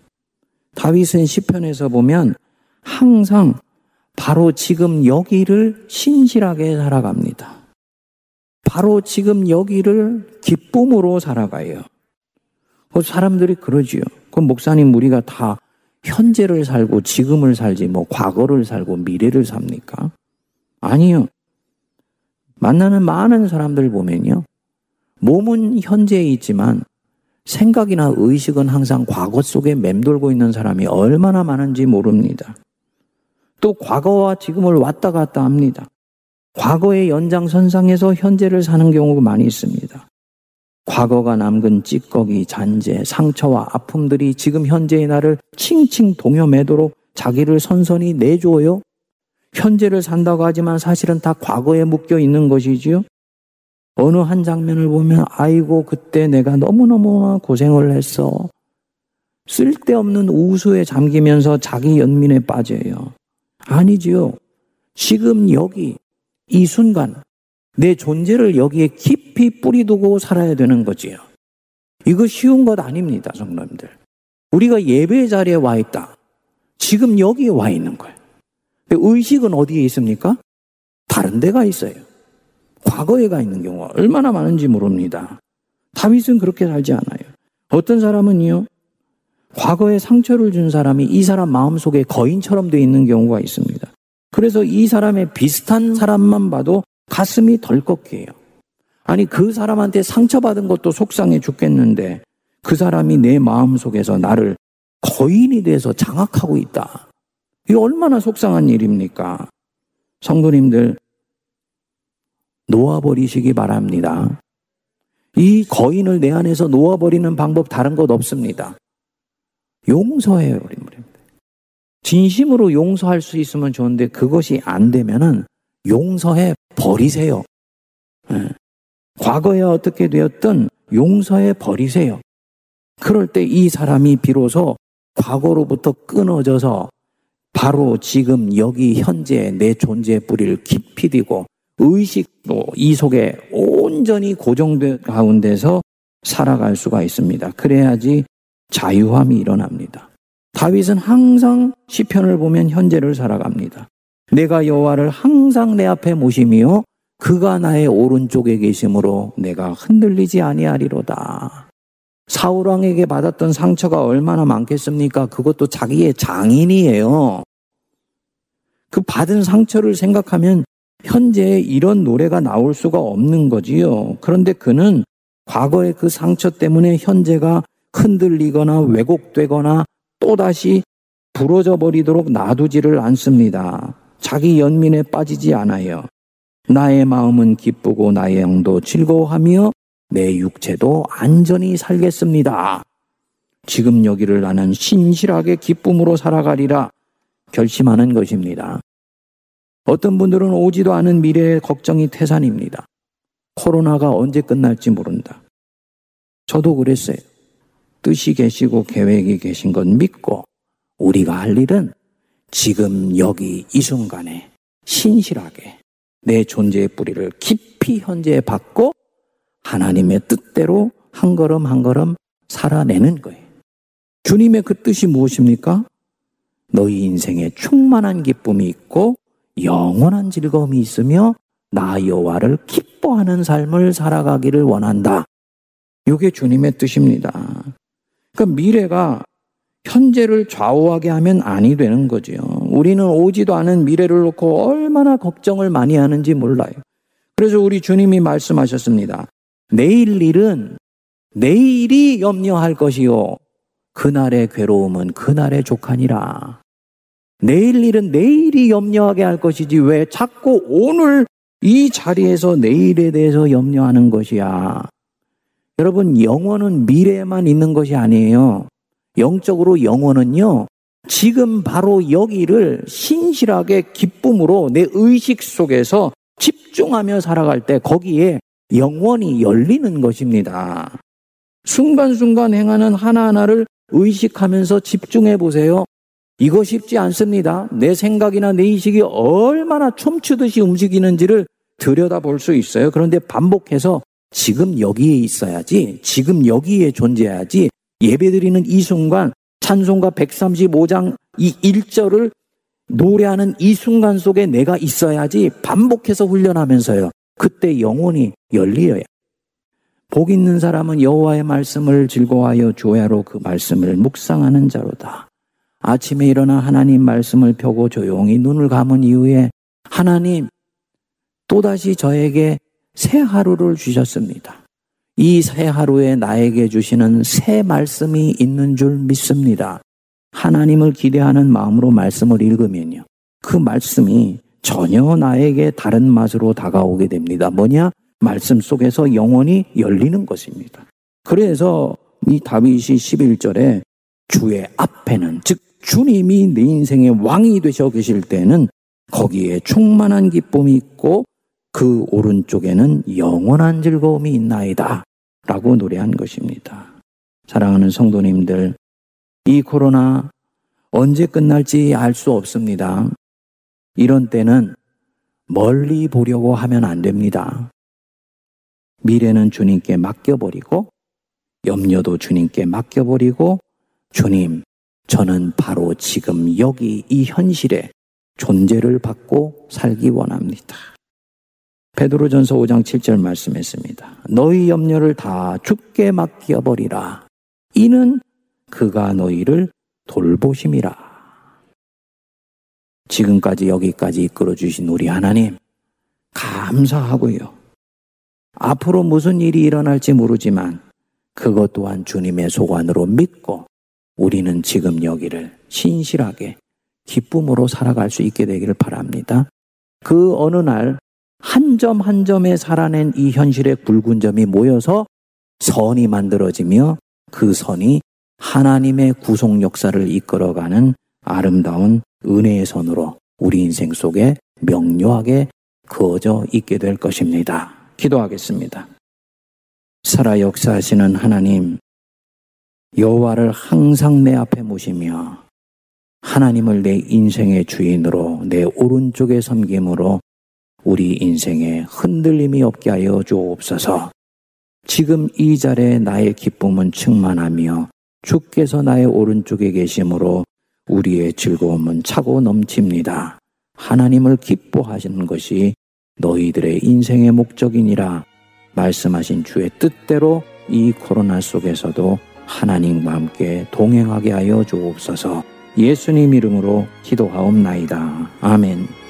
다윗은 시편에서 보면 항상 바로 지금 여기를 신실하게 살아갑니다. 바로 지금 여기를 기쁨으로 살아가요. 그 사람들이 그러지요. 그 목사님 우리가 다 현재를 살고 지금을 살지 뭐 과거를 살고 미래를 삽니까? 아니요. 만나는 많은 사람들 보면요. 몸은 현재에 있지만 생각이나 의식은 항상 과거 속에 맴돌고 있는 사람이 얼마나 많은지 모릅니다. 또 과거와 지금을 왔다 갔다 합니다. 과거의 연장선상에서 현재를 사는 경우가 많이 있습니다. 과거가 남긴 찌꺼기, 잔재, 상처와 아픔들이 지금 현재의 나를 칭칭 동여매도록 자기를 선선히 내줘요. 현재를 산다고 하지만 사실은 다 과거에 묶여 있는 것이지요. 어느 한 장면을 보면 아이고 그때 내가 너무너무 고생을 했어. 쓸데없는 우수에 잠기면서 자기 연민에 빠져요. 아니지요. 지금 여기 이 순간 내 존재를 여기에 깊이 뿌리두고 살아야 되는 거지요. 이거 쉬운 것 아닙니다, 성도님들. 우리가 예배 자리에 와 있다. 지금 여기에 와 있는 거예요. 의식은 어디에 있습니까? 다른 데가 있어요. 과거에 가 있는 경우가 얼마나 많은지 모릅니다. 다윗은 그렇게 살지 않아요. 어떤 사람은요, 과거에 상처를 준 사람이 이 사람 마음속에 거인처럼 돼 있는 경우가 있습니다. 그래서 이 사람의 비슷한 사람만 봐도 가슴이 덜컥해요. 아니, 그 사람한테 상처받은 것도 속상해 죽겠는데 그 사람이 내 마음속에서 나를 거인이 돼서 장악하고 있다. 이게 얼마나 속상한 일입니까? 성도님들, 놓아버리시기 바랍니다. 이 거인을 내 안에서 놓아버리는 방법 다른 것 없습니다. 용서해요, 우리 진심으로 용서할 수 있으면 좋은데 그것이 안 되면은 용서해 버리세요. 네. 과거에 어떻게 되었든 용서해 버리세요. 그럴 때 이 사람이 비로소 과거로부터 끊어져서 바로 지금 여기 현재 내 존재의 뿌리를 깊이 띠고 의식도 이 속에 온전히 고정된 가운데서 살아갈 수가 있습니다. 그래야지 자유함이 일어납니다. 다윗은 항상 시편을 보면 현재를 살아갑니다. 내가 여호와를 항상 내 앞에 모심이요 그가 나의 오른쪽에 계심으로 내가 흔들리지 아니하리로다. 사울 왕에게 받았던 상처가 얼마나 많겠습니까? 그것도 자기의 장인이에요. 그 받은 상처를 생각하면 현재 이런 노래가 나올 수가 없는 거지요. 그런데 그는 과거의 그 상처 때문에 현재가 흔들리거나 왜곡되거나 또다시 부러져 버리도록 놔두지를 않습니다. 자기 연민에 빠지지 않아요. 나의 마음은 기쁘고 나의 영도 즐거워하며 내 육체도 안전히 살겠습니다. 지금 여기를 나는 신실하게 기쁨으로 살아가리라 결심하는 것입니다. 어떤 분들은 오지도 않은 미래의 걱정이 태산입니다. 코로나가 언제 끝날지 모른다. 저도 그랬어요. 뜻이 계시고 계획이 계신 건 믿고 우리가 할 일은 지금 여기 이 순간에 신실하게 내 존재의 뿌리를 깊이 현재에 받고 하나님의 뜻대로 한 걸음 한 걸음 살아내는 거예요. 주님의 그 뜻이 무엇입니까? 너희 인생에 충만한 기쁨이 있고 영원한 즐거움이 있으며 나 여호와를 기뻐하는 삶을 살아가기를 원한다. 이게 주님의 뜻입니다. 그러니까 미래가 현재를 좌우하게 하면 아니 되는 거지요. 우리는 오지도 않은 미래를 놓고 얼마나 걱정을 많이 하는지 몰라요. 그래서 우리 주님이 말씀하셨습니다. 내일 일은 내일이 염려할 것이요. 그날의 괴로움은 그날의 족하니라. 내일 일은 내일이 염려하게 할 것이지 왜 자꾸 오늘 이 자리에서 내일에 대해서 염려하는 것이야. 여러분, 영원은 미래에만 있는 것이 아니에요. 영적으로 영원은요, 지금 바로 여기를 신실하게 기쁨으로 내 의식 속에서 집중하며 살아갈 때 거기에 영원히 열리는 것입니다. 순간순간 행하는 하나하나를 의식하면서 집중해 보세요. 이거 쉽지 않습니다. 내 생각이나 내 의식이 얼마나 춤추듯이 움직이는지를 들여다 볼 수 있어요. 그런데 반복해서 지금 여기에 있어야지, 지금 여기에 존재해야지, 예배 드리는 이 순간 찬송가 135장 이 1절을 노래하는 이 순간 속에 내가 있어야지 반복해서 훈련하면서요. 그때 영혼이 열리어야. 복 있는 사람은 여호와의 말씀을 즐거워하여 주야로 그 말씀을 묵상하는 자로다. 아침에 일어나 하나님 말씀을 펴고 조용히 눈을 감은 이후에 하나님 또다시 저에게 새 하루를 주셨습니다. 이 새 하루에 나에게 주시는 새 말씀이 있는 줄 믿습니다. 하나님을 기대하는 마음으로 말씀을 읽으면요. 그 말씀이 전혀 나에게 다른 맛으로 다가오게 됩니다. 뭐냐? 말씀 속에서 영원히 열리는 것입니다. 그래서 이 다윗이 11절에 주의 앞에는 즉 주님이 내 인생의 왕이 되셔 계실 때는 거기에 충만한 기쁨이 있고 그 오른쪽에는 영원한 즐거움이 있나이다. 라고 노래한 것입니다. 사랑하는 성도님들, 이 코로나 언제 끝날지 알 수 없습니다. 이런 때는 멀리 보려고 하면 안 됩니다. 미래는 주님께 맡겨버리고, 염려도 주님께 맡겨버리고, 주님, 저는 바로 지금 여기 이 현실에 존재를 받고 살기 원합니다. 베드로전서 5장 7절 말씀했습니다. 너희 염려를 다 죽게 맡겨 버리라. 이는 그가 너희를 돌보심이라. 지금까지 여기까지 이끌어 주신 우리 하나님 감사하고요. 앞으로 무슨 일이 일어날지 모르지만 그것 또한 주님의 소관으로 믿고 우리는 지금 여기를 신실하게 기쁨으로 살아갈 수 있게 되기를 바랍니다. 그 어느 날 한점한 점에 살아낸 이 현실의 굵은 점이 모여서 선이 만들어지며 그 선이 하나님의 구속 역사를 이끌어가는 아름다운 은혜의 선으로 우리 인생 속에 명료하게 그어져 있게 될 것입니다. 기도하겠습니다. 살아 역사하시는 하나님, 여호와를 항상 내 앞에 모시며 하나님을 내 인생의 주인으로 내 오른쪽에 섬김으로 우리 인생에 흔들림이 없게 하여 주옵소서. 지금 이 자리에 나의 기쁨은 충만하며 주께서 나의 오른쪽에 계심으로 우리의 즐거움은 차고 넘칩니다. 하나님을 기뻐하시는 것이 너희들의 인생의 목적이니라 말씀하신 주의 뜻대로 이 코로나 속에서도 하나님과 함께 동행하게 하여 주옵소서 예수님 이름으로 기도하옵나이다. 아멘.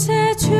새 주.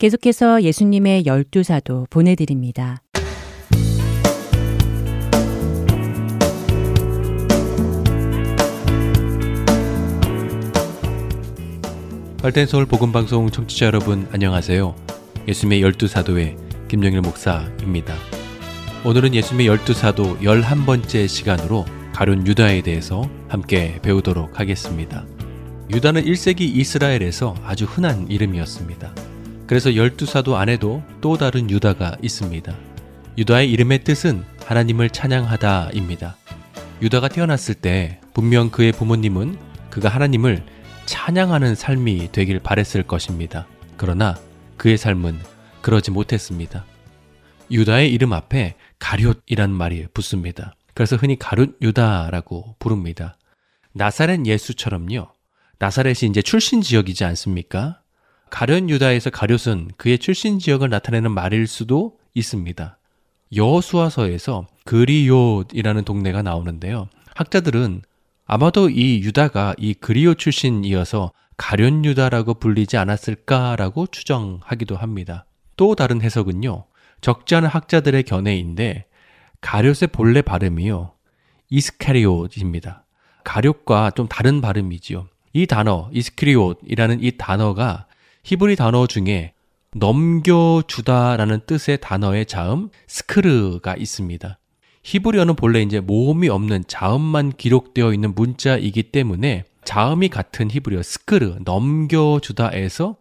계속해서 예수님의 열두 사도 보내드립니다. 할텐 서울 복음 방송 청취자 여러분 안녕하세요. 예수님의 열두 사도의 김영일 목사입니다. 오늘은 예수님의 열두 사도 열한 번째 시간으로 가룟 유다에 대해서 함께 배우도록 하겠습니다. 유다는 1세기 이스라엘에서 아주 흔한 이름이었습니다. 그래서 열두 사도 안에도 또 다른 유다가 있습니다. 유다의 이름의 뜻은 하나님을 찬양하다입니다. 유다가 태어났을 때 분명 그의 부모님은 그가 하나님을 찬양하는 삶이 되길 바랬을 것입니다. 그러나 그의 삶은 그러지 못했습니다. 유다의 이름 앞에 가룟이라는 말이 붙습니다. 그래서 흔히 가룟 유다라고 부릅니다. 나사렛 예수처럼요. 나사렛이 이제 출신 지역이지 않습니까? 가련 유다에서 가룟은 그의 출신 지역을 나타내는 말일 수도 있습니다. 여수와서에서 그리옷이라는 동네가 나오는데요. 학자들은 아마도 이 유다가 이 그리오 출신이어서 가련 유다라고 불리지 않았을까라고 추정하기도 합니다. 또 다른 해석은요. 적지 않은 학자들의 견해인데 가룟의 본래 발음이요. 이스카리옷입니다. 가룟과 좀 다른 발음이지요. 이 단어 이스크리옷이라는 이 단어가 히브리 단어 중에 넘겨주다라는 뜻의 단어의 자음 스크르가 있습니다. 히브리어는 본래 이제 모음이 없는 자음만 기록되어 있는 문자이기 때문에 자음이 같은 히브리어 스크르 넘겨주다에서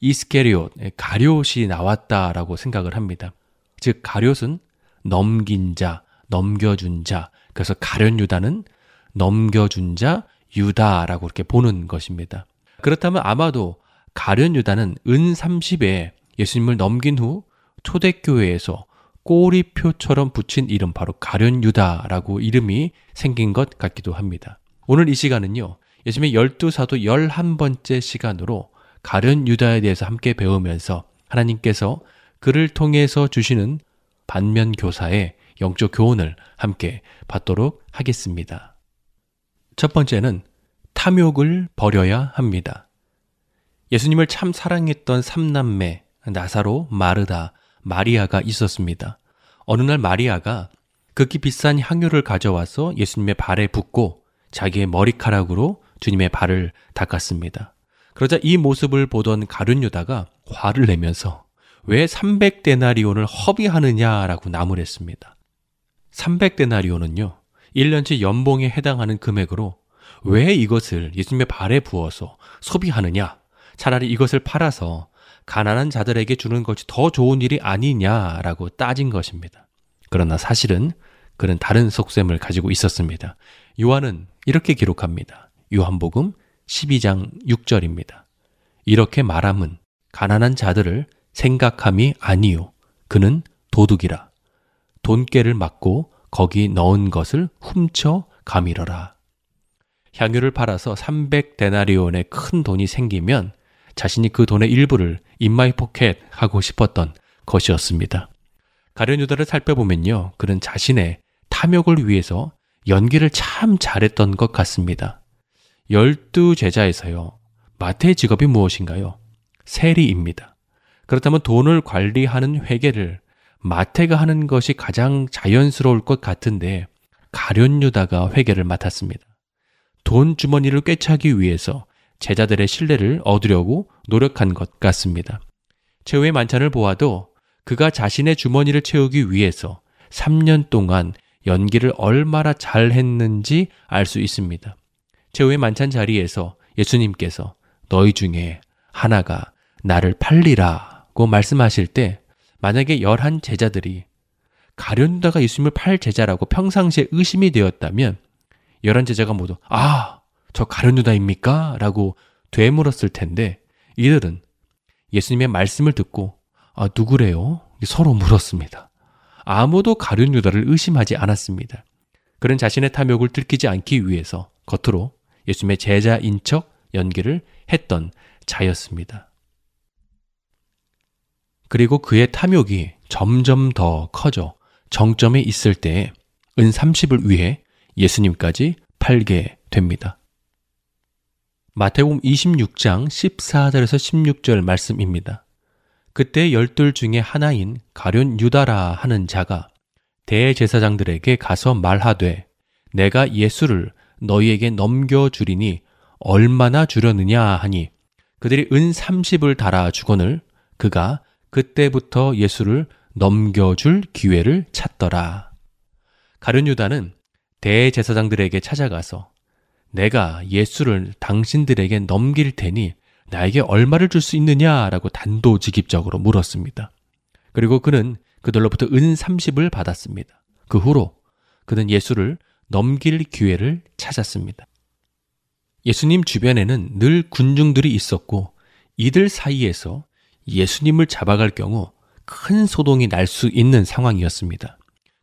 이스케리옷 가료시 나왔다라고 생각을 합니다. 즉 가료은 넘긴 자, 넘겨준 자. 그래서 가련 유다는 넘겨준 자 유다라고 이렇게 보는 것입니다. 그렇다면 아마도 가련 유다는 은 30에 예수님을 넘긴 후 초대교회에서 꼬리표처럼 붙인 이름 바로 가련 유다라고 이름이 생긴 것 같기도 합니다. 오늘 이 시간은요. 예수님의 열두 사도 열한 번째 시간으로 가련 유다에 대해서 함께 배우면서 하나님께서 그를 통해서 주시는 반면 교사의 영적 교훈을 함께 받도록 하겠습니다. 첫 번째는 탐욕을 버려야 합니다. 예수님을 참 사랑했던 삼남매 나사로, 마르다, 마리아가 있었습니다. 어느 날 마리아가 극히 비싼 향유를 가져와서 예수님의 발에 붓고 자기의 머리카락으로 주님의 발을 닦았습니다. 그러자 이 모습을 보던 가룟 유다가 화를 내면서 왜 300데나리온을 허비하느냐라고 나무랬습니다. 300데나리온은요, 1년치 연봉에 해당하는 금액으로 왜 이것을 예수님의 발에 부어서 소비하느냐? 차라리 이것을 팔아서 가난한 자들에게 주는 것이 더 좋은 일이 아니냐라고 따진 것입니다. 그러나 사실은 그는 다른 속셈을 가지고 있었습니다. 요한은 이렇게 기록합니다. 요한복음 12장 6절입니다. 이렇게 말함은 가난한 자들을 생각함이 아니요. 그는 도둑이라. 돈궤를 맡고 거기 넣은 것을 훔쳐 감이러라. 향유를 팔아서 300데나리온의 큰 돈이 생기면 자신이 그 돈의 일부를 in my pocket 하고 싶었던 것이었습니다. 가련 유다를 살펴보면요. 그는 자신의 탐욕을 위해서 연기를 참 잘했던 것 같습니다. 열두 제자에서요. 마태의 직업이 무엇인가요? 세리입니다. 그렇다면 돈을 관리하는 회계를 마태가 하는 것이 가장 자연스러울 것 같은데 가련 유다가 회계를 맡았습니다. 돈 주머니를 꿰차기 위해서 제자들의 신뢰를 얻으려고 노력한 것 같습니다. 최후의 만찬을 보아도 그가 자신의 주머니를 채우기 위해서 3년 동안 연기를 얼마나 잘 했는지 알 수 있습니다. 최후의 만찬 자리에서 예수님께서 너희 중에 하나가 나를 팔리라고 말씀하실 때 만약에 열한 제자들이 가련다가 예수님을 팔 제자라고 평상시에 의심이 되었다면 열한 제자가 모두 아, 저 가룟유다입니까? 라고 되물었을 텐데 이들은 예수님의 말씀을 듣고 아, 누구래요? 서로 물었습니다. 아무도 가룟유다를 의심하지 않았습니다. 그는 자신의 탐욕을 들키지 않기 위해서 겉으로 예수님의 제자인 척 연기를 했던 자였습니다. 그리고 그의 탐욕이 점점 더 커져 정점에 있을 때에 은 30을 위해 예수님까지 팔게 됩니다. 마태복음 26장 14절에서 16절 말씀입니다. 그때 열둘 중에 하나인 가룟 유다라 하는 자가 대제사장들에게 가서 말하되 내가 예수를 너희에게 넘겨 주리니 얼마나 주려느냐 하니 그들이 은 30을 달아 주거늘 그가 그때부터 예수를 넘겨 줄 기회를 찾더라. 가룟 유다는 대제사장들에게 찾아가서 내가 예수를 당신들에게 넘길 테니 나에게 얼마를 줄 수 있느냐라고 단도직입적으로 물었습니다. 그리고 그는 그들로부터 은 30을 받았습니다. 그 후로 그는 예수를 넘길 기회를 찾았습니다. 예수님 주변에는 늘 군중들이 있었고 이들 사이에서 예수님을 잡아갈 경우 큰 소동이 날 수 있는 상황이었습니다.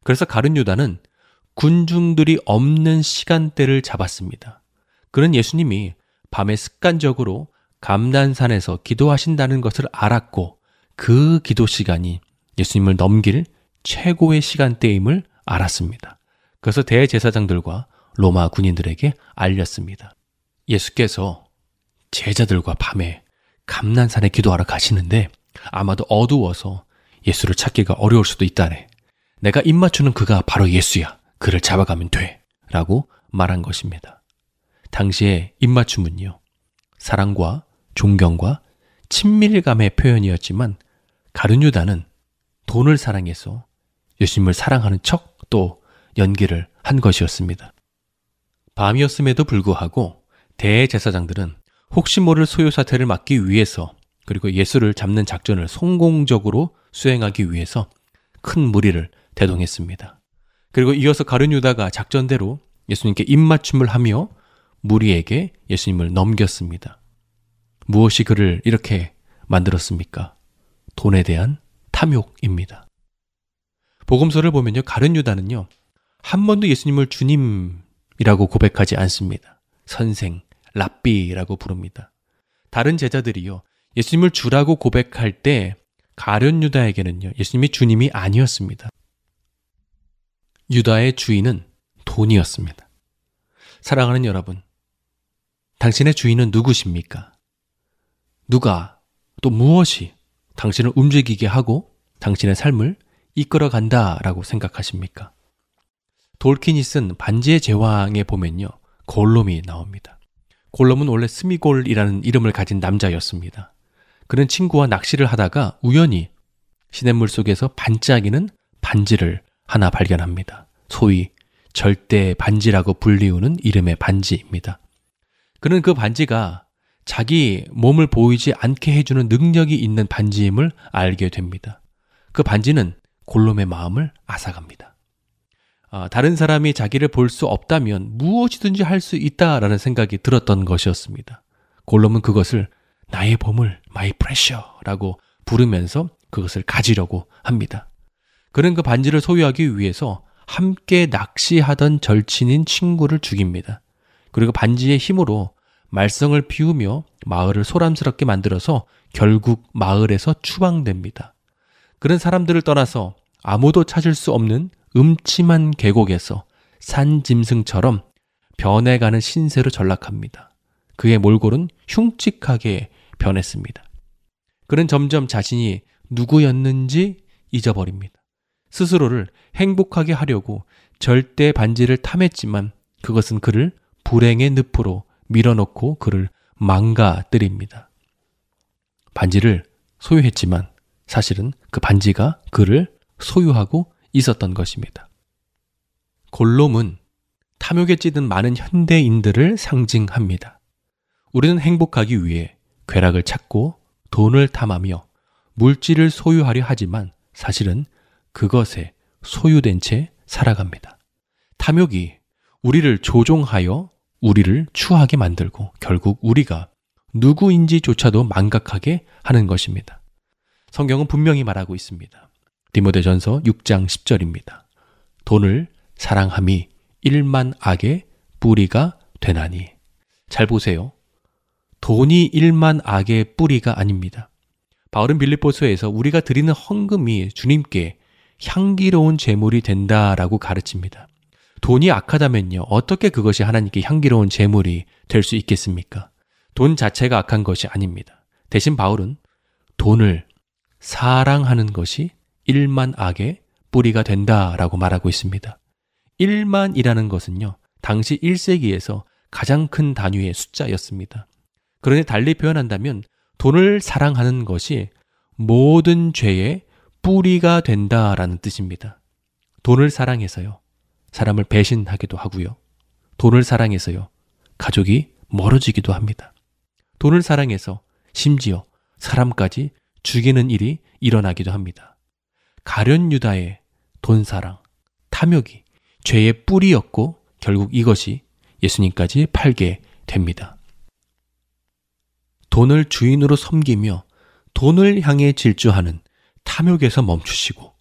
그래서 가룟 유다는 군중들이 없는 시간대를 잡았습니다. 그는 예수님이 밤에 습관적으로 감난산에서 기도하신다는 것을 알았고 그 기도 시간이 예수님을 넘길 최고의 시간대임을 알았습니다. 그래서 대제사장들과 로마 군인들에게 알렸습니다. 예수께서 제자들과 밤에 감난산에 기도하러 가시는데 아마도 어두워서 예수를 찾기가 어려울 수도 있다네. 내가 입맞추는 그가 바로 예수야. 그를 잡아가면 돼. 라고 말한 것입니다. 당시에 입맞춤은요, 사랑과 존경과 친밀감의 표현이었지만, 가르뉴다는 돈을 사랑해서 예수님을 사랑하는 척 또 연기를 한 것이었습니다. 밤이었음에도 불구하고 대제사장들은 혹시 모를 소요 사태를 막기 위해서 그리고 예수를 잡는 작전을 성공적으로 수행하기 위해서 큰 무리를 대동했습니다. 그리고 이어서 가룟 유다가 작전대로 예수님께 입맞춤을 하며 무리에게 예수님을 넘겼습니다. 무엇이 그를 이렇게 만들었습니까? 돈에 대한 탐욕입니다. 복음서를 보면요. 가룟 유다는요. 한 번도 예수님을 주님이라고 고백하지 않습니다. 선생, 랍비라고 부릅니다. 다른 제자들이요. 예수님을 주라고 고백할 때 가련 유다에게는요, 예수님이 주님이 아니었습니다. 유다의 주인은 돈이었습니다. 사랑하는 여러분, 당신의 주인은 누구십니까? 누가 또 무엇이 당신을 움직이게 하고 당신의 삶을 이끌어 간다라고 생각하십니까? 돌킨이 쓴 반지의 제왕에 보면요. 골롬이 나옵니다. 골롬은 원래 스미골이라는 이름을 가진 남자였습니다. 그는 친구와 낚시를 하다가 우연히 시냇물 속에서 반짝이는 반지를 하나 발견합니다. 소위 절대 반지라고 불리우는 이름의 반지입니다. 그는 그 반지가 자기 몸을 보이지 않게 해주는 능력이 있는 반지임을 알게 됩니다. 그 반지는 골롬의 마음을 앗아갑니다. 아, 다른 사람이 자기를 볼 수 없다면 무엇이든지 할 수 있다라는 생각이 들었던 것이었습니다. 골롬은 그것을 나의 보물, my pressure라고 부르면서 그것을 가지려고 합니다. 그는 그 반지를 소유하기 위해서 함께 낚시하던 절친인 친구를 죽입니다. 그리고 반지의 힘으로 말썽을 피우며 마을을 소란스럽게 만들어서 결국 마을에서 추방됩니다. 그런 사람들을 떠나서 아무도 찾을 수 없는 음침한 계곡에서 산 짐승처럼 변해가는 신세로 전락합니다. 그의 몰골은 흉측하게 변했습니다. 그는 점점 자신이 누구였는지 잊어버립니다. 스스로를 행복하게 하려고 절대 반지를 탐했지만 그것은 그를 불행의 늪으로 밀어넣고 그를 망가뜨립니다. 반지를 소유했지만 사실은 그 반지가 그를 소유하고 있었던 것입니다. 골롬은 탐욕에 찌든 많은 현대인들을 상징합니다. 우리는 행복하기 위해 괴락을 찾고 돈을 탐하며 물질을 소유하려 하지만 사실은 그것에 소유된 채 살아갑니다. 탐욕이 우리를 조종하여 우리를 추하게 만들고 결국 우리가 누구인지조차도 망각하게 하는 것입니다. 성경은 분명히 말하고 있습니다. 디모데전서 6장 10절입니다. 돈을 사랑함이 일만 악의 뿌리가 되나니. 잘 보세요. 돈이 일만 악의 뿌리가 아닙니다. 바울은 빌립보서에서 우리가 드리는 헌금이 주님께 향기로운 제물이 된다라고 가르칩니다. 돈이 악하다면요. 어떻게 그것이 하나님께 향기로운 제물이 될 수 있겠습니까? 돈 자체가 악한 것이 아닙니다. 대신 바울은 돈을 사랑하는 것이 일만 악의 뿌리가 된다라고 말하고 있습니다. 1만이라는 것은요. 당시 1세기에서 가장 큰 단위의 숫자였습니다. 그러니 달리 표현한다면 돈을 사랑하는 것이 모든 죄의 뿌리가 된다라는 뜻입니다. 돈을 사랑해서요. 사람을 배신하기도 하고요. 돈을 사랑해서요. 가족이 멀어지기도 합니다. 돈을 사랑해서 심지어 사람까지 죽이는 일이 일어나기도 합니다. 가련 유다의 돈 사랑, 탐욕이 죄의 뿌리였고 결국 이것이 예수님까지 팔게 됩니다. 돈을 주인으로 섬기며 돈을 향해 질주하는 탐욕에서 멈추시고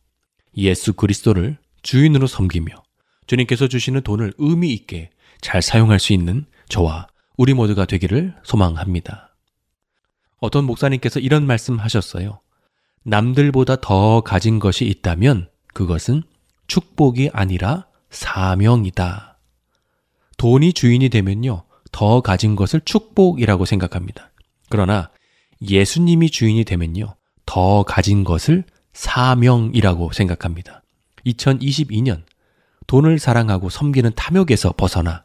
예수 그리스도를 주인으로 섬기며 주님께서 주시는 돈을 의미 있게 잘 사용할 수 있는 저와 우리 모두가 되기를 소망합니다. 어떤 목사님께서 이런 말씀 하셨어요. 남들보다 더 가진 것이 있다면 그것은 축복이 아니라 사명이다. 돈이 주인이 되면요, 더 가진 것을 축복이라고 생각합니다. 그러나 예수님이 주인이 되면요, 더 가진 것을 사명이라고 생각합니다. 2022년 돈을 사랑하고 섬기는 탐욕에서 벗어나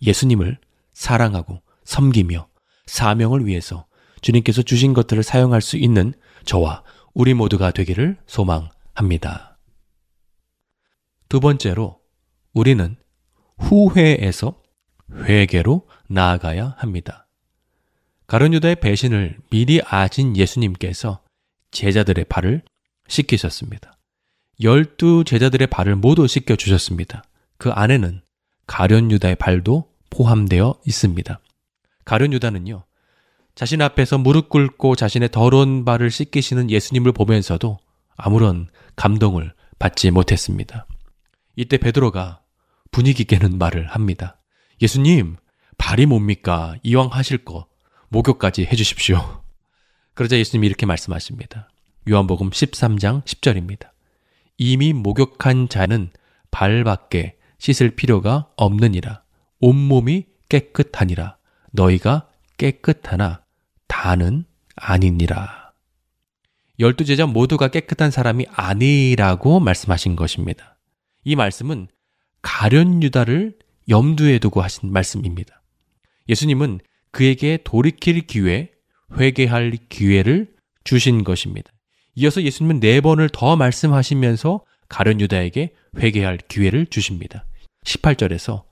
예수님을 사랑하고 섬기며 사명을 위해서 주님께서 주신 것들을 사용할 수 있는 저와 우리 모두가 되기를 소망합니다. 두 번째로 우리는 후회에서 회개로 나아가야 합니다. 가룟유다의 배신을 미리 아신 예수님께서 제자들의 발을 씻기셨습니다. 열두 제자들의 발을 모두 씻겨 주셨습니다. 그 안에는 가련 유다의 발도 포함되어 있습니다. 가련 유다는요, 자신 앞에서 무릎 꿇고 자신의 더러운 발을 씻기시는 예수님을 보면서도 아무런 감동을 받지 못했습니다. 이때 베드로가 분위기 깨는 말을 합니다. 예수님, 발이 뭡니까? 이왕 하실 거 목욕까지 해 주십시오. 그러자 예수님이 이렇게 말씀하십니다. 요한복음 13장 10절입니다. 이미 목욕한 자는 발밖에 씻을 필요가 없느니라. 온몸이 깨끗하니라. 너희가 깨끗하나 다는 아니니라. 열두 제자 모두가 깨끗한 사람이 아니라고 말씀하신 것입니다. 이 말씀은 가련 유다를 염두에 두고 하신 말씀입니다. 예수님은 그에게 돌이킬 기회, 회개할 기회를 주신 것입니다. 이어서 예수님은 네 번을 더 말씀하시면서 가련 유다에게 회개할 기회를 주십니다. 18절에서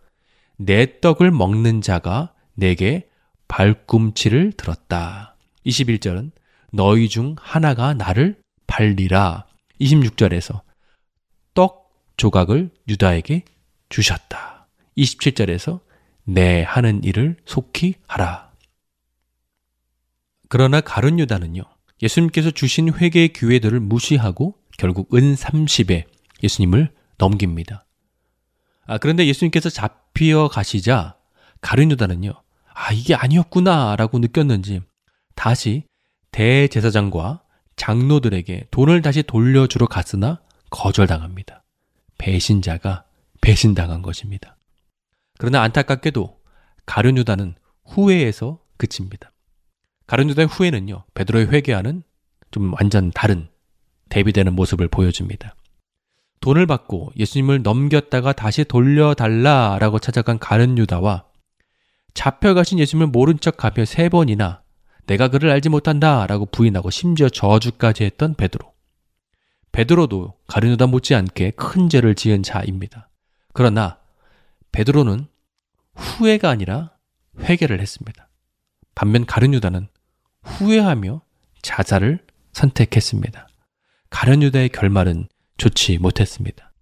내 떡을 먹는 자가 내게 발꿈치를 들었다. 21절은 너희 중 하나가 나를 팔리라. 26절에서 떡 조각을 유다에게 주셨다. 27절에서 내 하는 일을 속히 하라. 그러나 가룟 유다는요. 예수님께서 주신 회개의 기회들을 무시하고 결국 은 30에 예수님을 넘깁니다. 아, 그런데 예수님께서 잡히어 가시자 가룟 유다는요. 아, 이게 아니었구나라고 느꼈는지 다시 대제사장과 장로들에게 돈을 다시 돌려주러 갔으나 거절당합니다. 배신자가 배신당한 것입니다. 그러나 안타깝게도 가룟 유다는 후회에서 그칩니다. 가룟 유다의 후회는요. 베드로의 회개하는 좀 완전 다른 대비되는 모습을 보여줍니다. 돈을 받고 예수님을 넘겼다가 다시 돌려달라라고 찾아간 가룟 유다와 잡혀가신 예수님을 모른 척 가며 세 번이나 내가 그를 알지 못한다라고 부인하고 심지어 저주까지 했던 베드로. 베드로도 가룟 유다 못지않게 큰 죄를 지은 자입니다. 그러나 베드로는 후회가 아니라 회개를 했습니다. 반면 가룟 유다는 후회하며 자살을 선택했습니다. 가룟 유다의 결말은 좋지 못했습니다.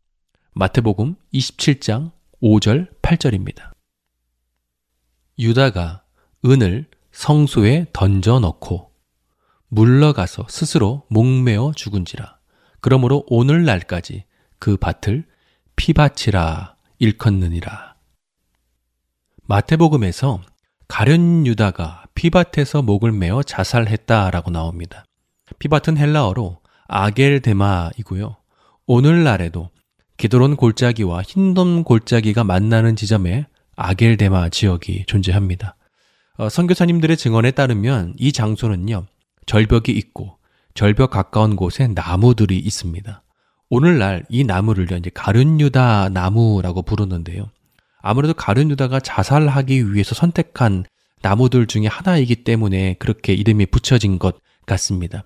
마태복음 27장 5절 8절입니다. 유다가 은을 성소에 던져 넣고 물러가서 스스로 목매어 죽은지라. 그러므로 오늘날까지 그 밭을 피밭이라 일컫느니라. 마태복음에서 가련 유다가 피밭에서 목을 메어 자살했다라고 나옵니다. 피밭은 헬라어로 아겔데마이고요. 오늘날에도 기드론 골짜기와 흰돔 골짜기가 만나는 지점에 아겔데마 지역이 존재합니다. 어, 선교사님들의 증언에 따르면 이 장소는요, 절벽이 있고 절벽 가까운 곳에 나무들이 있습니다. 오늘날 이 나무를요, 이제 가룟유다 나무라고 부르는데요. 아무래도 가룟유다가 자살하기 위해서 선택한 나무들 중에 하나이기 때문에 그렇게 이름이 붙여진 것 같습니다.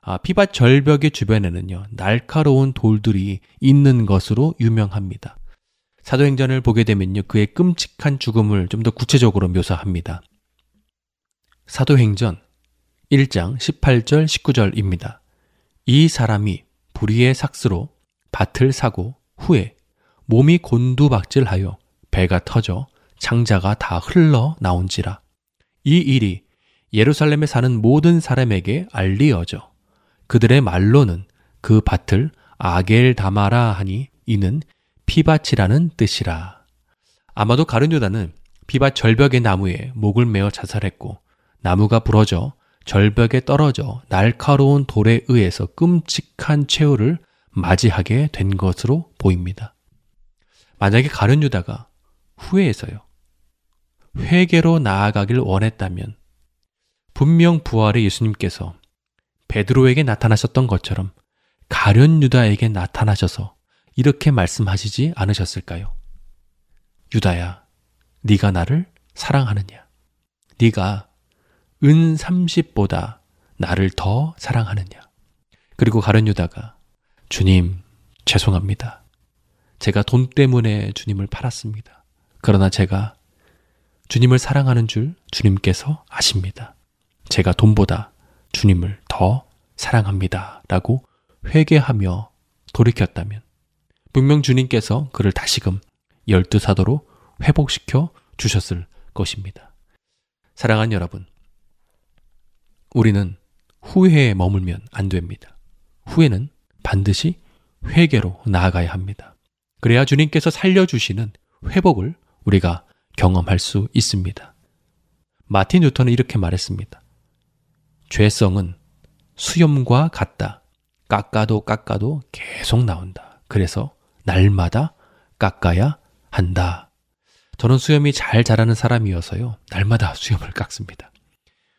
아, 피밭 절벽의 주변에는요, 날카로운 돌들이 있는 것으로 유명합니다. 사도행전을 보게 되면요, 그의 끔찍한 죽음을 좀 더 구체적으로 묘사합니다. 사도행전 1장 18절 19절입니다. 이 사람이 불의의 삭스로 밭을 사고 후에 몸이 곤두박질하여 배가 터져 장자가 다 흘러 나온지라. 이 일이 예루살렘에 사는 모든 사람에게 알리어져 그들의 말로는 그 밭을 아겔 다마라 하니 이는 피밭이라는 뜻이라. 아마도 가룟유다는 피밭 절벽의 나무에 목을 메어 자살했고 나무가 부러져 절벽에 떨어져 날카로운 돌에 의해서 끔찍한 최후를 맞이하게 된 것으로 보입니다. 만약에 가룟 유다가 후회해서요. 회개로 나아가길 원했다면 분명 부활의 예수님께서 베드로에게 나타나셨던 것처럼 가련 유다에게 나타나셔서 이렇게 말씀하시지 않으셨을까요? 유다야, 네가 나를 사랑하느냐? 네가 은 30보다 나를 더 사랑하느냐? 그리고 가련 유다가 주님, 죄송합니다. 제가 돈 때문에 주님을 팔았습니다. 그러나 제가 주님을 사랑하는 줄 주님께서 아십니다. 제가 돈보다 주님을 더 사랑합니다. 라고 회개하며 돌이켰다면 분명 주님께서 그를 다시금 열두 사도로 회복시켜 주셨을 것입니다. 사랑하는 여러분, 우리는 후회에 머물면 안 됩니다. 후회는 반드시 회개로 나아가야 합니다. 그래야 주님께서 살려주시는 회복을 우리가 경험할 수 있습니다. 마틴 뉴턴은 이렇게 말했습니다. 죄성은 수염과 같다. 깎아도 깎아도 계속 나온다. 그래서 날마다 깎아야 한다. 저는 수염이 잘 자라는 사람이어서요. 날마다 수염을 깎습니다.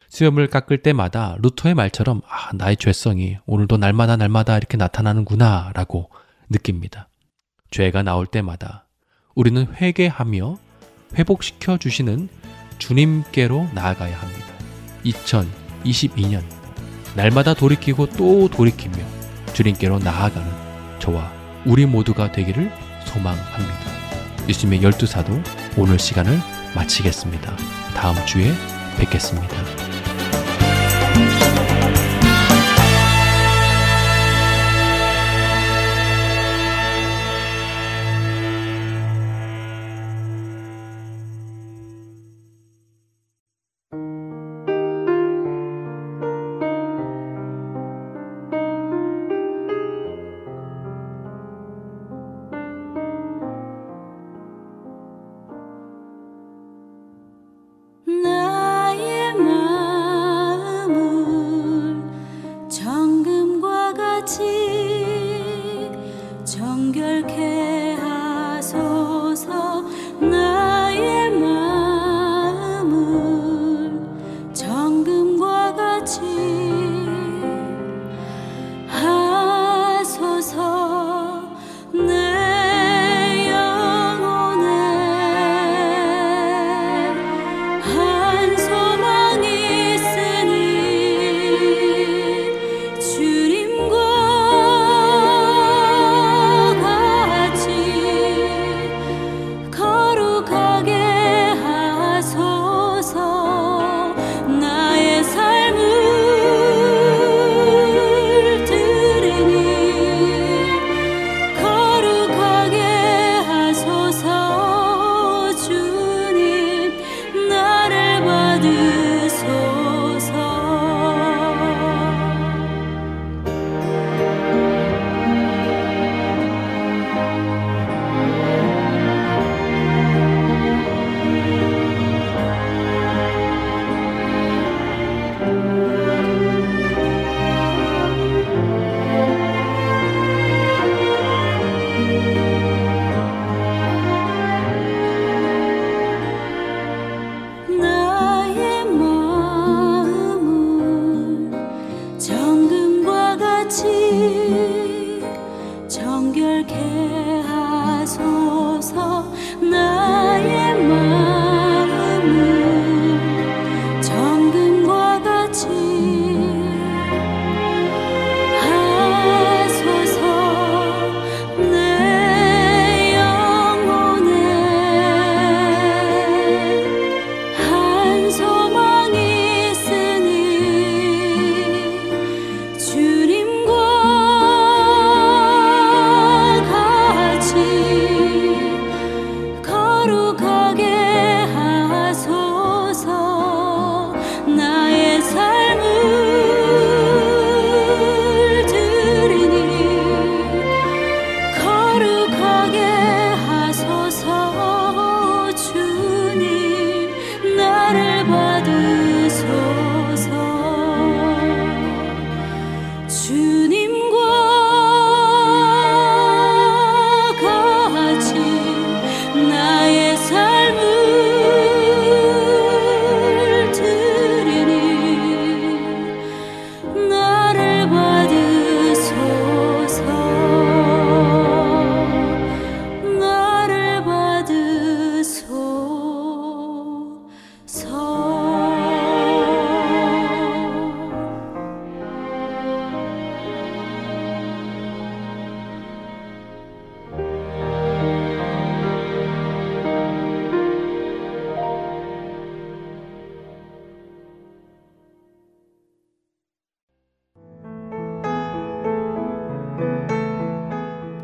수염을 깎을 때마다 루터의 말처럼 아, 나의 죄성이 오늘도 날마다 날마다 이렇게 나타나는구나 라고 느낍니다. 죄가 나올 때마다 우리는 회개하며 회복시켜 주시는 주님께로 나아가야 합니다. 2022년 날마다 돌이키고 또 돌이키며 주님께로 나아가는 저와 우리 모두가 되기를 소망합니다. 예수님의 열두 사도 오늘 시간을 마치겠습니다. 다음 주에 뵙겠습니다. 정결케 하소서 나의 마음.